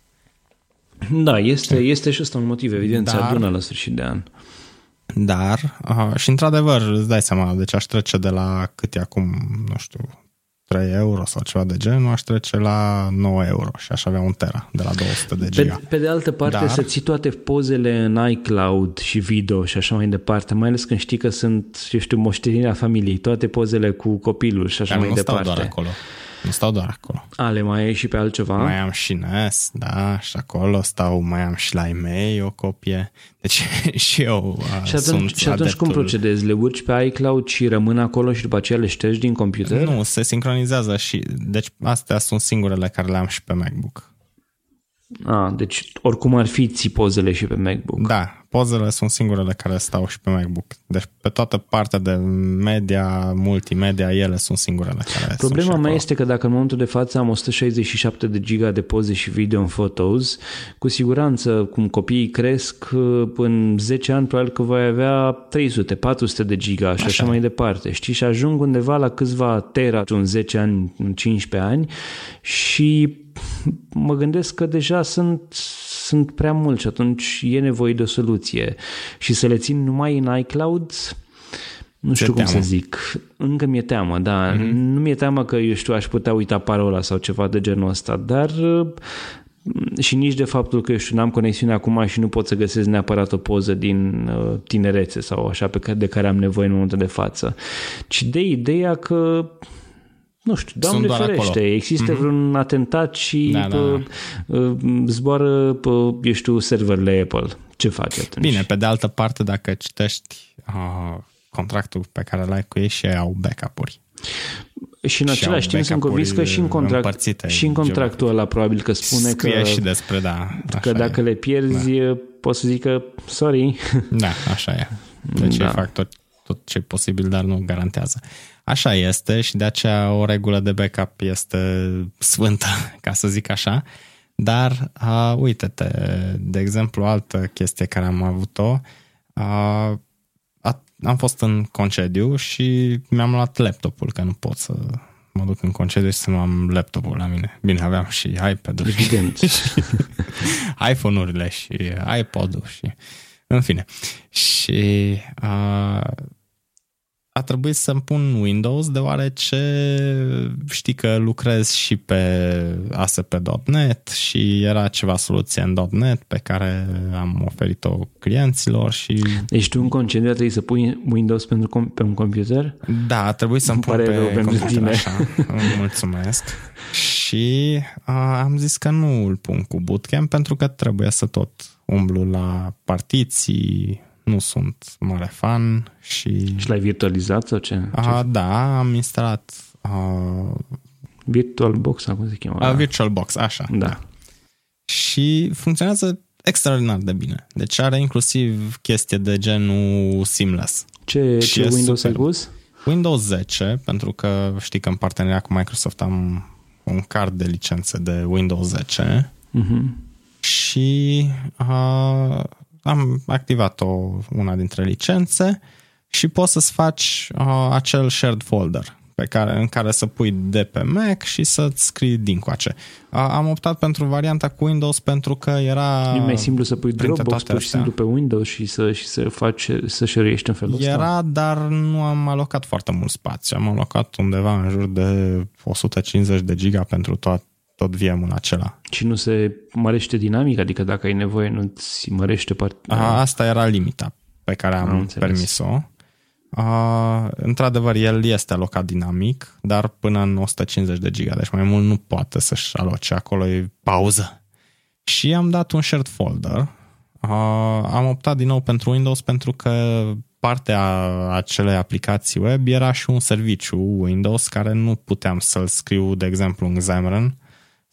Da, este, este și ăsta un motiv, evident, dar, se adună la sfârșit de an. Dar, uh, și într-adevăr, îți dai seama, deci aș trece de la cât e acum, nu știu, 3 euro sau ceva de genul, aș trece la 9 euro și aș avea un tera de la 200 de giga. Pe, pe de altă parte, Dar... să ții toate pozele în iCloud și video și așa mai departe, mai ales când știi că sunt, eu știu, moștenirea familiei, toate pozele cu copilul și așa Dar mai nu departe. Stau doar acolo. Nu stau doar acolo. Ale mai ai și pe altceva? Mai am și NES, da, și acolo stau, mai am și la e-mail o copie. Deci și eu uh, Și atunci, sunt și atunci cum procedezi? Le urci pe iCloud și rămân acolo și după aceea le ștergi din computer? Nu, se sincronizează și... Deci astea sunt singurele care le am și pe MacBook. Ah, deci oricum ar fi ții pozele și pe MacBook. Da, pozele sunt singurele care stau și pe MacBook. Deci pe toată partea de media, multimedia, ele sunt singurele care Problema sunt mea este că dacă în momentul de față am 167 de giga de poze și video în Photos, cu siguranță, cum copiii cresc, în 10 ani probabil că voi avea 300, 400 de giga și așa, așa mai departe. Știi? Și ajung undeva la câțiva tera în 10 ani, în 15 ani și mă gândesc că deja sunt, sunt prea mulți și atunci e nevoie de o soluție. Și să le țin numai în iCloud, nu știu cum să zic. Încă mi-e teamă, da. Mm-hmm. Nu mi-e teamă că, eu știu, aș putea uita parola sau ceva de genul ăsta, dar și nici de faptul că, eu știu, n-am conexiune acum și nu pot să găsesc neapărat o poză din uh, tinerețe sau așa pe care, de care am nevoie în momentul de față, ci de ideea că nu știu, Doamne Sunt ferește, acolo. există mm-hmm. vreun atentat și da, da, da. Uh, zboară, pe, eu știu, serverele Apple. Ce faci atunci? Bine, pe de altă parte, dacă citești uh, contractul pe care l-ai cu ei și ei au backup-uri. Și în și același timp sunt convins că și în, contract, și în contractul ăla probabil că spune Scrie că, și despre, da, că dacă e. le pierzi, da. poți să zic că sorry. Da, așa e. Deci da. fac tot, tot ce e posibil, dar nu garantează. Așa este și de aceea o regulă de backup este sfântă, ca să zic așa. Dar, uh, uite-te, de exemplu, altă chestie care am avut-o, Uh, am fost în concediu și mi-am luat laptopul, că nu pot să mă duc în concediu și să nu am laptopul la mine. Bine, aveam și iPad-ul Evident. și iPhone-urile și iPod-ul și în fine. Și uh, a trebuit să-mi pun Windows deoarece știi că lucrez și pe ASP.NET și era ceva soluție în .NET pe care am oferit-o clienților și... Deci tu în concediu trebuie să pui Windows pentru pe un computer? Da, a trebuit să-mi pun pe computer tine. așa. Mulțumesc. Și a, am zis că nu îl pun cu bootcamp pentru că trebuie să tot umblu la partiții, nu sunt mare fan și... Și l-ai virtualizat sau ce? A, da, am instalat a... VirtualBox, cum se cheamă? A, VirtualBox, așa. Da. da. Și funcționează extraordinar de bine. Deci are inclusiv chestie de genul seamless. Ce, și ce Windows ai pus? Windows 10, pentru că știi că în parteneria cu Microsoft am un card de licențe de Windows 10 uh-huh. Mhm. și uh, am activat-o una dintre licențe și poți să-ți faci uh, acel shared folder pe care, în care să pui de pe Mac și să-ți scrii din coace. Uh, am optat pentru varianta cu Windows pentru că era... E mai simplu să pui Dropbox pur și simplu pe Windows și să, și să faci, să share în felul ăsta? Era, dar nu am alocat foarte mult spațiu. Am alocat undeva în jur de 150 de giga pentru toată tot VM-ul acela. Și nu se mărește dinamic? Adică dacă ai nevoie, nu-ți mărește partea? Asta era limita pe care am, am permis-o. Uh, într-adevăr, el este alocat dinamic, dar până în 150 de giga, deci mai mult nu poate să-și aloce, acolo e pauză. Și am dat un shared folder. Uh, am optat din nou pentru Windows pentru că partea acelei aplicații web era și un serviciu Windows care nu puteam să-l scriu, de exemplu, în Xamarin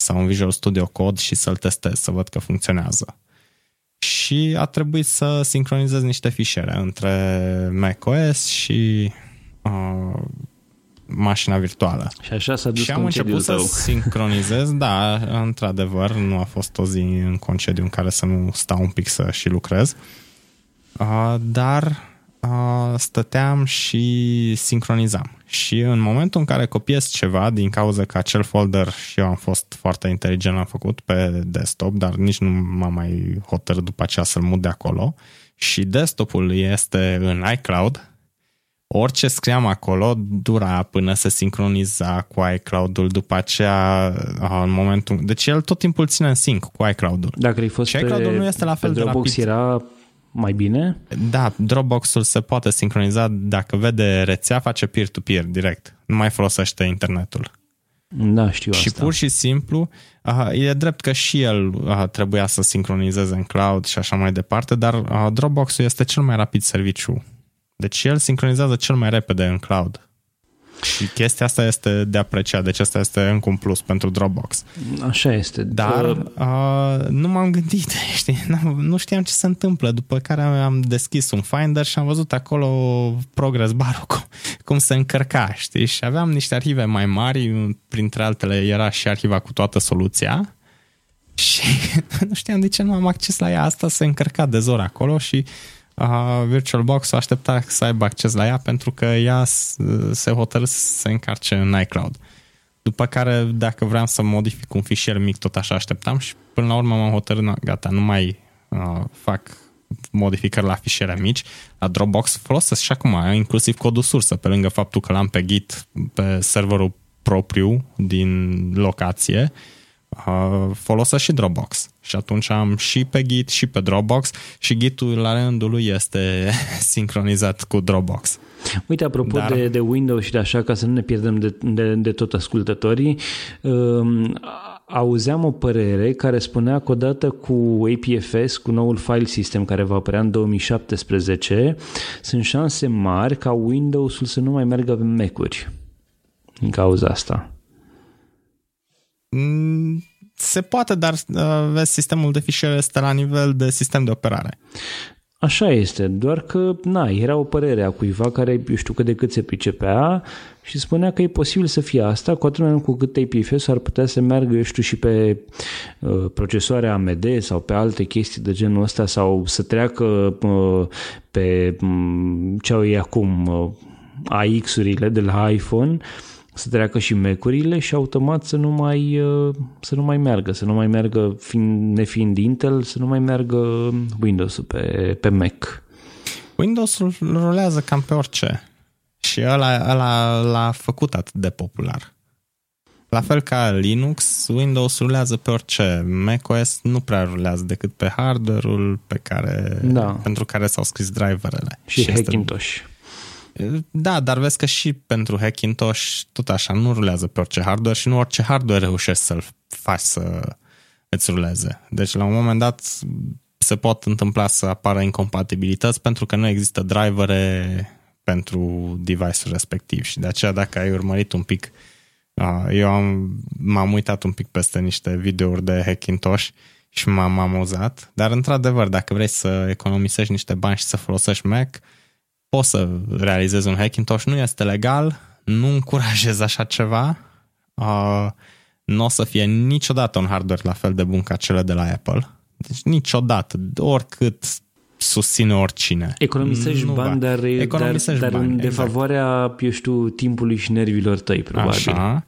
sau în Visual Studio Code și să-l testez, să văd că funcționează. Și a trebuit să sincronizez niște fișiere între macOS și uh, mașina virtuală. Și așa s-a dus Și am început tău. să sincronizez, da, într-adevăr, nu a fost o zi în concediu în care să nu stau un pic să și lucrez, uh, dar uh, stăteam și sincronizam. Și în momentul în care copiez ceva, din cauza că acel folder și eu am fost foarte inteligent, l-am făcut pe desktop, dar nici nu m-am mai hotărât după aceea să-l mut de acolo, și desktopul este în iCloud, orice scriam acolo dura până se sincroniza cu iCloud-ul, după aceea în momentul... Deci el tot timpul ține în sync cu iCloud-ul. Dacă ai fost și iCloud-ul nu este la fel de rapid. era mai bine? Da, Dropbox-ul se poate sincroniza dacă vede rețea, face peer-to-peer direct. Nu mai folosește internetul. Da, știu și asta. pur și simplu, e drept că și el trebuia să sincronizeze în cloud și așa mai departe, dar Dropbox-ul este cel mai rapid serviciu. Deci el sincronizează cel mai repede în cloud. Și chestia asta este de apreciat, deci asta este încă un plus pentru Dropbox. Așa este. Dar uh, nu m-am gândit, știi, nu știam ce se întâmplă, după care am deschis un Finder și am văzut acolo progress bar cum, cum se încărca, știi, și aveam niște arhive mai mari, printre altele era și arhiva cu toată soluția și nu știam de ce nu am acces la ea, asta se încărca de zor acolo și uh, VirtualBox aștepta să aibă acces la ea pentru că ea se hotărâ să se încarce în iCloud. După care, dacă vreau să modific un fișier mic, tot așa așteptam și până la urmă m-am hotărât, gata, nu mai uh, fac modificări la fișiere mici. La Dropbox folosesc și acum, inclusiv codul sursă, pe lângă faptul că l-am pe Git pe serverul propriu din locație, uh, folosesc și Dropbox. Și atunci am și pe Git și pe Dropbox și Git-ul la rândul lui este sincronizat cu Dropbox. Uite, apropo Dar... de, de Windows și de așa, ca să nu ne pierdem de, de, de tot ascultătorii, um, auzeam o părere care spunea că odată cu APFS, cu noul file system care va apărea în 2017, sunt șanse mari ca Windows-ul să nu mai meargă pe Mac-uri din cauza asta. Mm se poate, dar uh, vezi, sistemul de fișiere este la nivel de sistem de operare. Așa este, doar că, na, era o părere a cuiva care, eu știu cât de cât se pricepea și spunea că e posibil să fie asta, cu atât mai mult cu cât APFS ar putea să meargă, eu știu, și pe uh, procesoare AMD sau pe alte chestii de genul ăsta sau să treacă uh, pe um, ce au ei acum, uh, AX-urile de la iPhone, să treacă și Mac-urile și automat să nu mai, uh, să nu mai meargă, să nu mai meargă, fiind, nefiind Intel, să nu mai meargă Windows-ul pe, pe Mac. Windows-ul rulează cam pe orice și ăla, ăla l-a făcut atât de popular. La fel ca Linux, Windows rulează pe orice. macOS nu prea rulează decât pe hardware-ul pe care, da. pentru care s-au scris driverele. Și, și Hackintosh. Este da, dar vezi că și pentru Hackintosh tot așa nu rulează pe orice hardware și nu orice hardware reușești să-l faci să îți ruleze. Deci la un moment dat se pot întâmpla să apară incompatibilități pentru că nu există drivere pentru device-ul respectiv și de aceea dacă ai urmărit un pic eu am, m-am uitat un pic peste niște videouri de Hackintosh și m-am amuzat, dar într-adevăr dacă vrei să economisești niște bani și să folosești Mac, poți să realizezi un Hackintosh, nu este legal, nu încurajez așa ceva, uh, nu o să fie niciodată un hardware la fel de bun ca cele de la Apple, deci niciodată, oricât susține oricine. Economisești nu bani, dar, Economisești dar, dar bani, în exact. defavoarea, eu știu, timpului și nervilor tăi, probabil. Așa.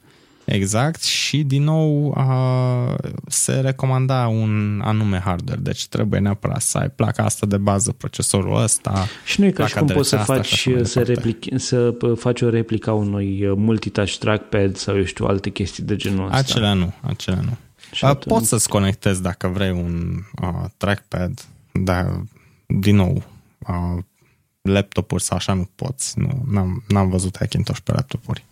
Exact și din nou a, se recomanda un anume hardware, deci trebuie neapărat să ai placa asta de bază, procesorul ăsta. Și nu e ca și cum poți să faci, să, replic, să faci o replică a unui uh, multitouch trackpad sau eu știu alte chestii de genul ăsta. Acelea nu, acelea nu. Și atunci... Poți să-ți conectezi dacă vrei un uh, trackpad, dar din nou uh, laptopuri sau așa nu poți. Nu, n-am, n-am văzut Hackintosh pe laptopuri.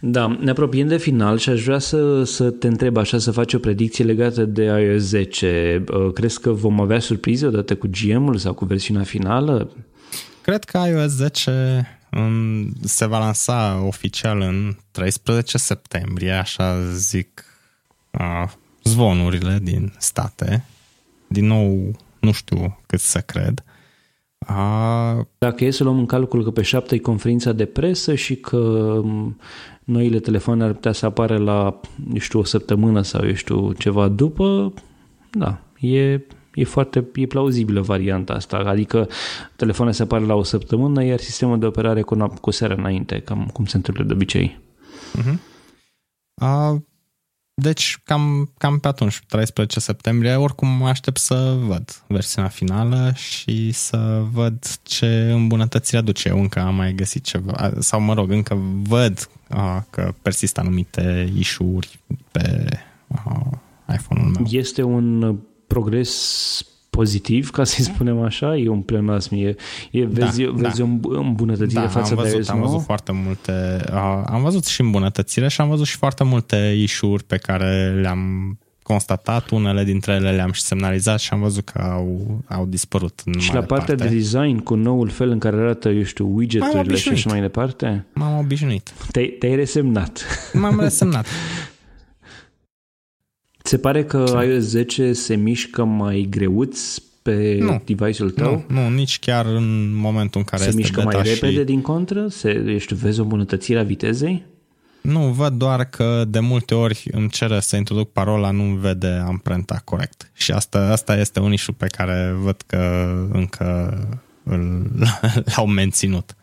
Da, ne apropiem de final și aș vrea să, să te întreb așa, să faci o predicție legată de iOS 10. Uh, crezi că vom avea surprize odată cu GM-ul sau cu versiunea finală? Cred că iOS 10 um, se va lansa oficial în 13 septembrie, așa zic uh, zvonurile din state. Din nou, nu știu cât să cred. A... Dacă e să luăm în calcul că pe 7 e conferința de presă și că noile telefoane ar putea să apară la, nu știu, o săptămână sau, eu știu, ceva după, da, e, e foarte e plauzibilă varianta asta. Adică telefoanele se apară la o săptămână, iar sistemul de operare cu, cu seara înainte, cam cum se întâmplă de obicei. Uh-huh. A, deci, cam, cam pe atunci, 13 septembrie, oricum aștept să văd versiunea finală și să văd ce îmbunătățiri aduce. Eu încă am mai găsit ceva, sau mă rog, încă văd uh, că persistă anumite issue-uri pe uh, iPhone-ul meu. Este un progres pozitiv, ca să-i spunem așa, e un pleonasm, e, e vezi, da, vezi da. o îmbunătățire da, față am văzut, de iOS Am văzut foarte multe, uh, am văzut și îmbunătățire și am văzut și foarte multe issue pe care le-am constatat, unele dintre ele le-am și semnalizat și am văzut că au, au dispărut în Și la partea parte. de design, cu noul fel în care arată, eu știu, widgeturile și așa mai departe? M-am obișnuit. Te-ai, te-ai resemnat. M-am resemnat. Se pare că iOS 10 se mișcă mai greuț pe nu, device-ul tău? Nu, nu, nici chiar în momentul în care se este mișcă mai repede și... din contră? Se, ești, vezi o îmbunătățire a vitezei? Nu, văd doar că de multe ori îmi cere să introduc parola, nu vede amprenta corect. Și asta, asta este un issue pe care văd că încă îl, l-au menținut.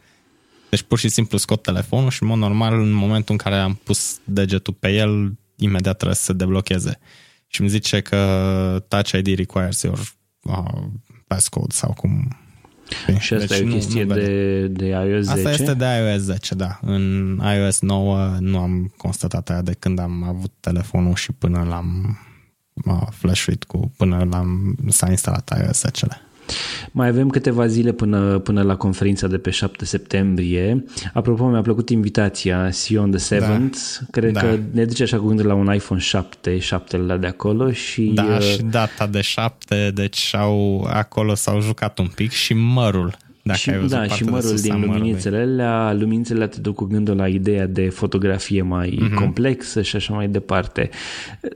Deci pur și simplu scot telefonul și în mod normal în momentul în care am pus degetul pe el imediat trebuie să se deblocheze. Și îmi zice că Touch ID requires your uh, passcode sau cum... Și asta deci e o chestie nu, nu de, de iOS 10? Asta este de iOS 10, da. În iOS 9 nu am constatat aia de când am avut telefonul și până l-am uh, flashuit cu, până l-am, s-a instalat iOS 10 mai avem câteva zile până, până la conferința de pe 7 septembrie. Apropo, mi-a plăcut invitația See on the 7th. Da. Cred da. că ne duce așa cu gândul la un iPhone 7, 7 de acolo și... Da, uh... și data de 7, deci au, acolo s-au jucat un pic și mărul. Dacă și, ai văzut da, și mărul din lumințele alea, lumințele te duc cu gândul la ideea de fotografie mai mm-hmm. complexă și așa mai departe.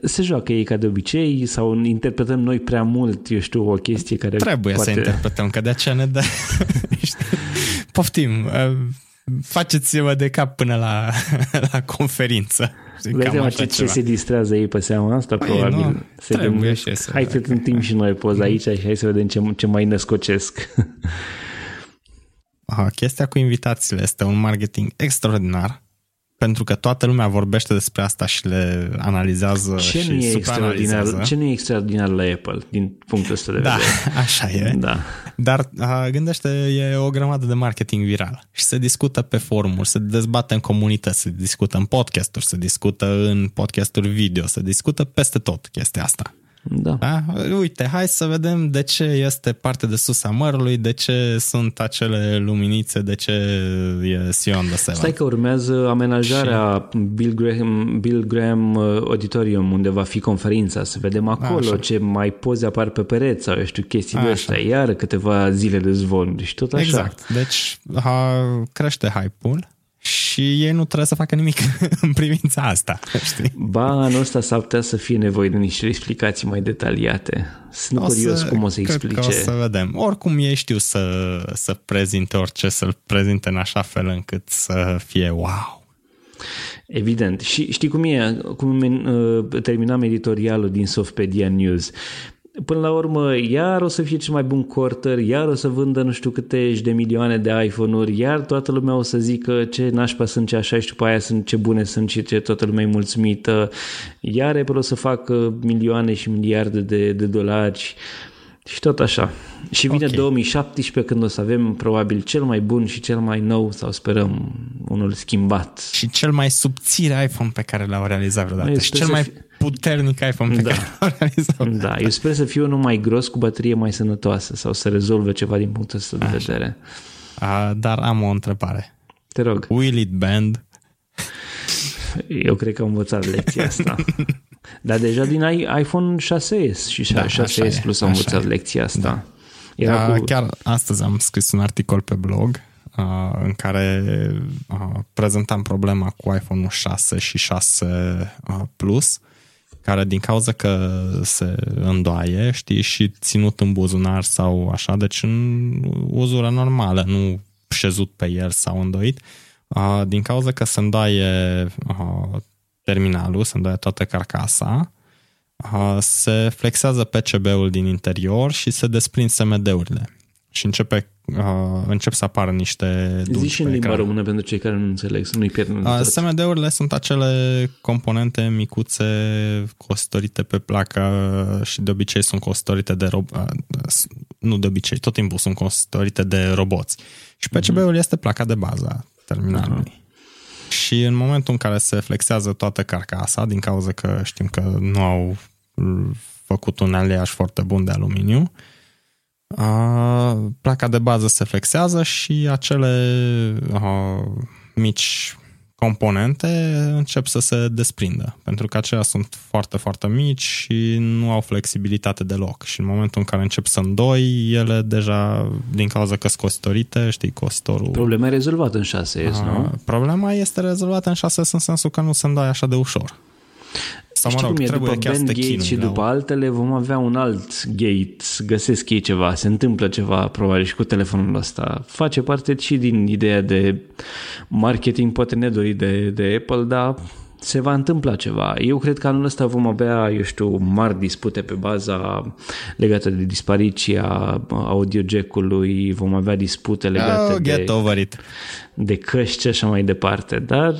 Se joacă ei ca de obicei sau interpretăm noi prea mult, eu știu, o chestie care Trebuie poate... să interpretăm, că de aceea ne dă... Poftim, uh, faceți-vă de cap până la, la conferință. Vezi ce, ce se distrează ei pe seama asta, păi, probabil. Nu, se gândesc, hai să timp și noi poza aici și hai să vedem ce, ce mai născocesc. Aha, chestia cu invitațiile este un marketing extraordinar pentru că toată lumea vorbește despre asta și le analizează ce și nu e extraordinar, Ce nu e extraordinar la Apple, din punctul ăsta de da, vedere? Da, așa e. Da. Dar a, gândește, e o grămadă de marketing viral și se discută pe forumuri, se dezbate în comunități, se discută în podcasturi, se discută în podcasturi video, se discută peste tot chestia asta. Da. da. Uite, hai să vedem de ce este parte de sus a mărului, de ce sunt acele luminițe, de ce e Sion de Seven. Stai că urmează amenajarea și... Bill Graham, Bill Graham uh, Auditorium, unde va fi conferința, să vedem acolo Așa. ce mai poze apar pe pereți sau eu știu chestii de astea, iar câteva zile de zvon și tot așa. Exact, deci ha, crește hype-ul și ei nu trebuie să facă nimic în privința asta. Știi? Ba, anul ăsta s-ar putea să fie nevoie de niște explicații mai detaliate. Sunt o curios să, cum o să explice. Că o să vedem. Oricum ei știu să, să prezinte orice, să-l prezinte în așa fel încât să fie wow. Evident. Și știi cum e? Cum uh, terminam editorialul din Softpedia News până la urmă, iar o să fie cel mai bun quarter, iar o să vândă nu știu câte de milioane de iPhone-uri, iar toată lumea o să zică ce nașpa sunt ce așa și după aia sunt ce bune sunt și ce toată lumea e mulțumită, iar Apple o să facă milioane și miliarde de, de dolari și tot așa. Și vine okay. 2017 când o să avem probabil cel mai bun și cel mai nou, sau sperăm, unul schimbat. Și cel mai subțire iPhone pe care l-au realizat vreodată. Și cel mai fi... puternic iPhone pe da. care l-au realizat vreodată. Da, eu sper să fie unul mai gros cu baterie mai sănătoasă sau să rezolve ceva din punctul ăsta de vedere. Uh, dar am o întrebare. Te rog. Will it bend? Eu cred că am învățat lecția asta. Dar deja din iPhone 6S și 6S da, Plus am învățat e. lecția asta. Da. Era cu... Chiar astăzi am scris un articol pe blog uh, în care uh, prezentam problema cu iPhone 6 și 6 uh, Plus care din cauza că se îndoaie, știi, și ținut în buzunar sau așa, deci în uzură normală, nu șezut pe el sau îndoit, uh, din cauza că se îndoaie uh, terminalul, se îndoaie toată carcasa, se flexează PCB-ul din interior și se desprind SMD-urile. Și începe, uh, încep să apară niște dulci Zici în limba română pentru cei care nu înțeleg, să nu-i pierd uh, SMD-urile sunt acele componente micuțe costorite pe placă și de obicei sunt costorite de rob... Uh, nu de obicei, tot timpul sunt costorite de roboți. Și PCB-ul uh-huh. este placa de bază a terminalului. Uh-huh. Și în momentul în care se flexează toată carcasa, din cauza că știm că nu au făcut un aliaj foarte bun de aluminiu, placa de bază se flexează și acele mici componente încep să se desprindă, pentru că acelea sunt foarte, foarte mici și nu au flexibilitate deloc. Și în momentul în care încep să îndoi, ele deja, din cauza că sunt costorite, știi, costorul... Problema e rezolvată în 6S, nu? Problema este rezolvată în 6S în sensul că nu se îndoi așa de ușor. Sau, mă rog, cum e, după Band Gate și după altele vom avea un alt gate, găsesc ei ceva, se întâmplă ceva probabil și cu telefonul ăsta. Face parte și din ideea de marketing, poate nedorit de, de Apple, dar se va întâmpla ceva. Eu cred că anul ăsta vom avea, eu știu, mari dispute pe baza legate de dispariția audio jack-ului, vom avea dispute legate oh, get de, over it. de căști și așa mai departe, dar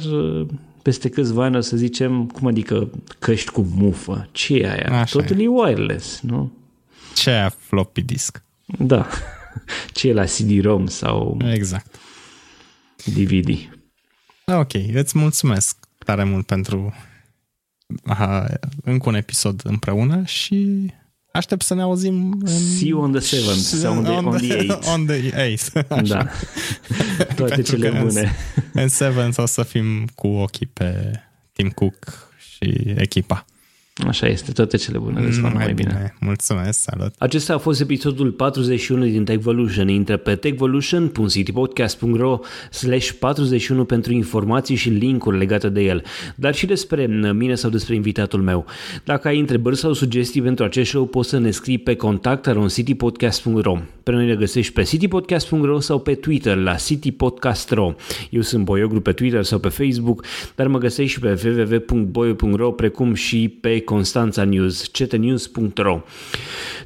peste câțiva ani o să zicem, cum adică căști cu mufă? Ce e aia? Așa Totul e. e wireless, nu? Ce e floppy disk? Da. Ce e la CD-ROM sau exact. DVD. Ok, îți mulțumesc tare mult pentru aha, încă un episod împreună și Aștept să ne auzim în... See you on the 7th sau on the, on the 8th. On the 8th. Da. Toate cele bune. În, în 7 o să fim cu ochii pe Tim Cook și echipa. Așa este, toate cele bune le mai, mai bine. bine. Mulțumesc, salut! Acesta a fost episodul 41 din Techvolution. Intră pe techvolution.citypodcast.ro slash 41 pentru informații și linkuri legate de el, dar și despre mine sau despre invitatul meu. Dacă ai întrebări sau sugestii pentru acest show, poți să ne scrii pe contact.citypodcast.ro Pe noi ne găsești pe citypodcast.ro sau pe Twitter la citypodcast.ro Eu sunt Boioglu pe Twitter sau pe Facebook, dar mă găsești și pe www.boio.ro precum și pe Constanța News, ctnews.ro.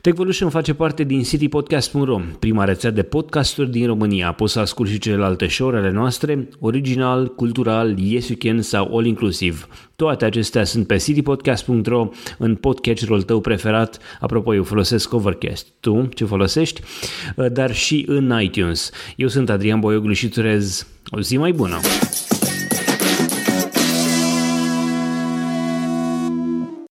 Techvolution face parte din citypodcast.ro, prima rețea de podcasturi din România. Poți să asculti și celelalte show ale noastre, original, cultural, yes you can sau all inclusiv. Toate acestea sunt pe citypodcast.ro în podcatcherul tău preferat. Apropo, eu folosesc Overcast. Tu ce folosești? Dar și în iTunes. Eu sunt Adrian Boioglu și îți urez o zi mai bună!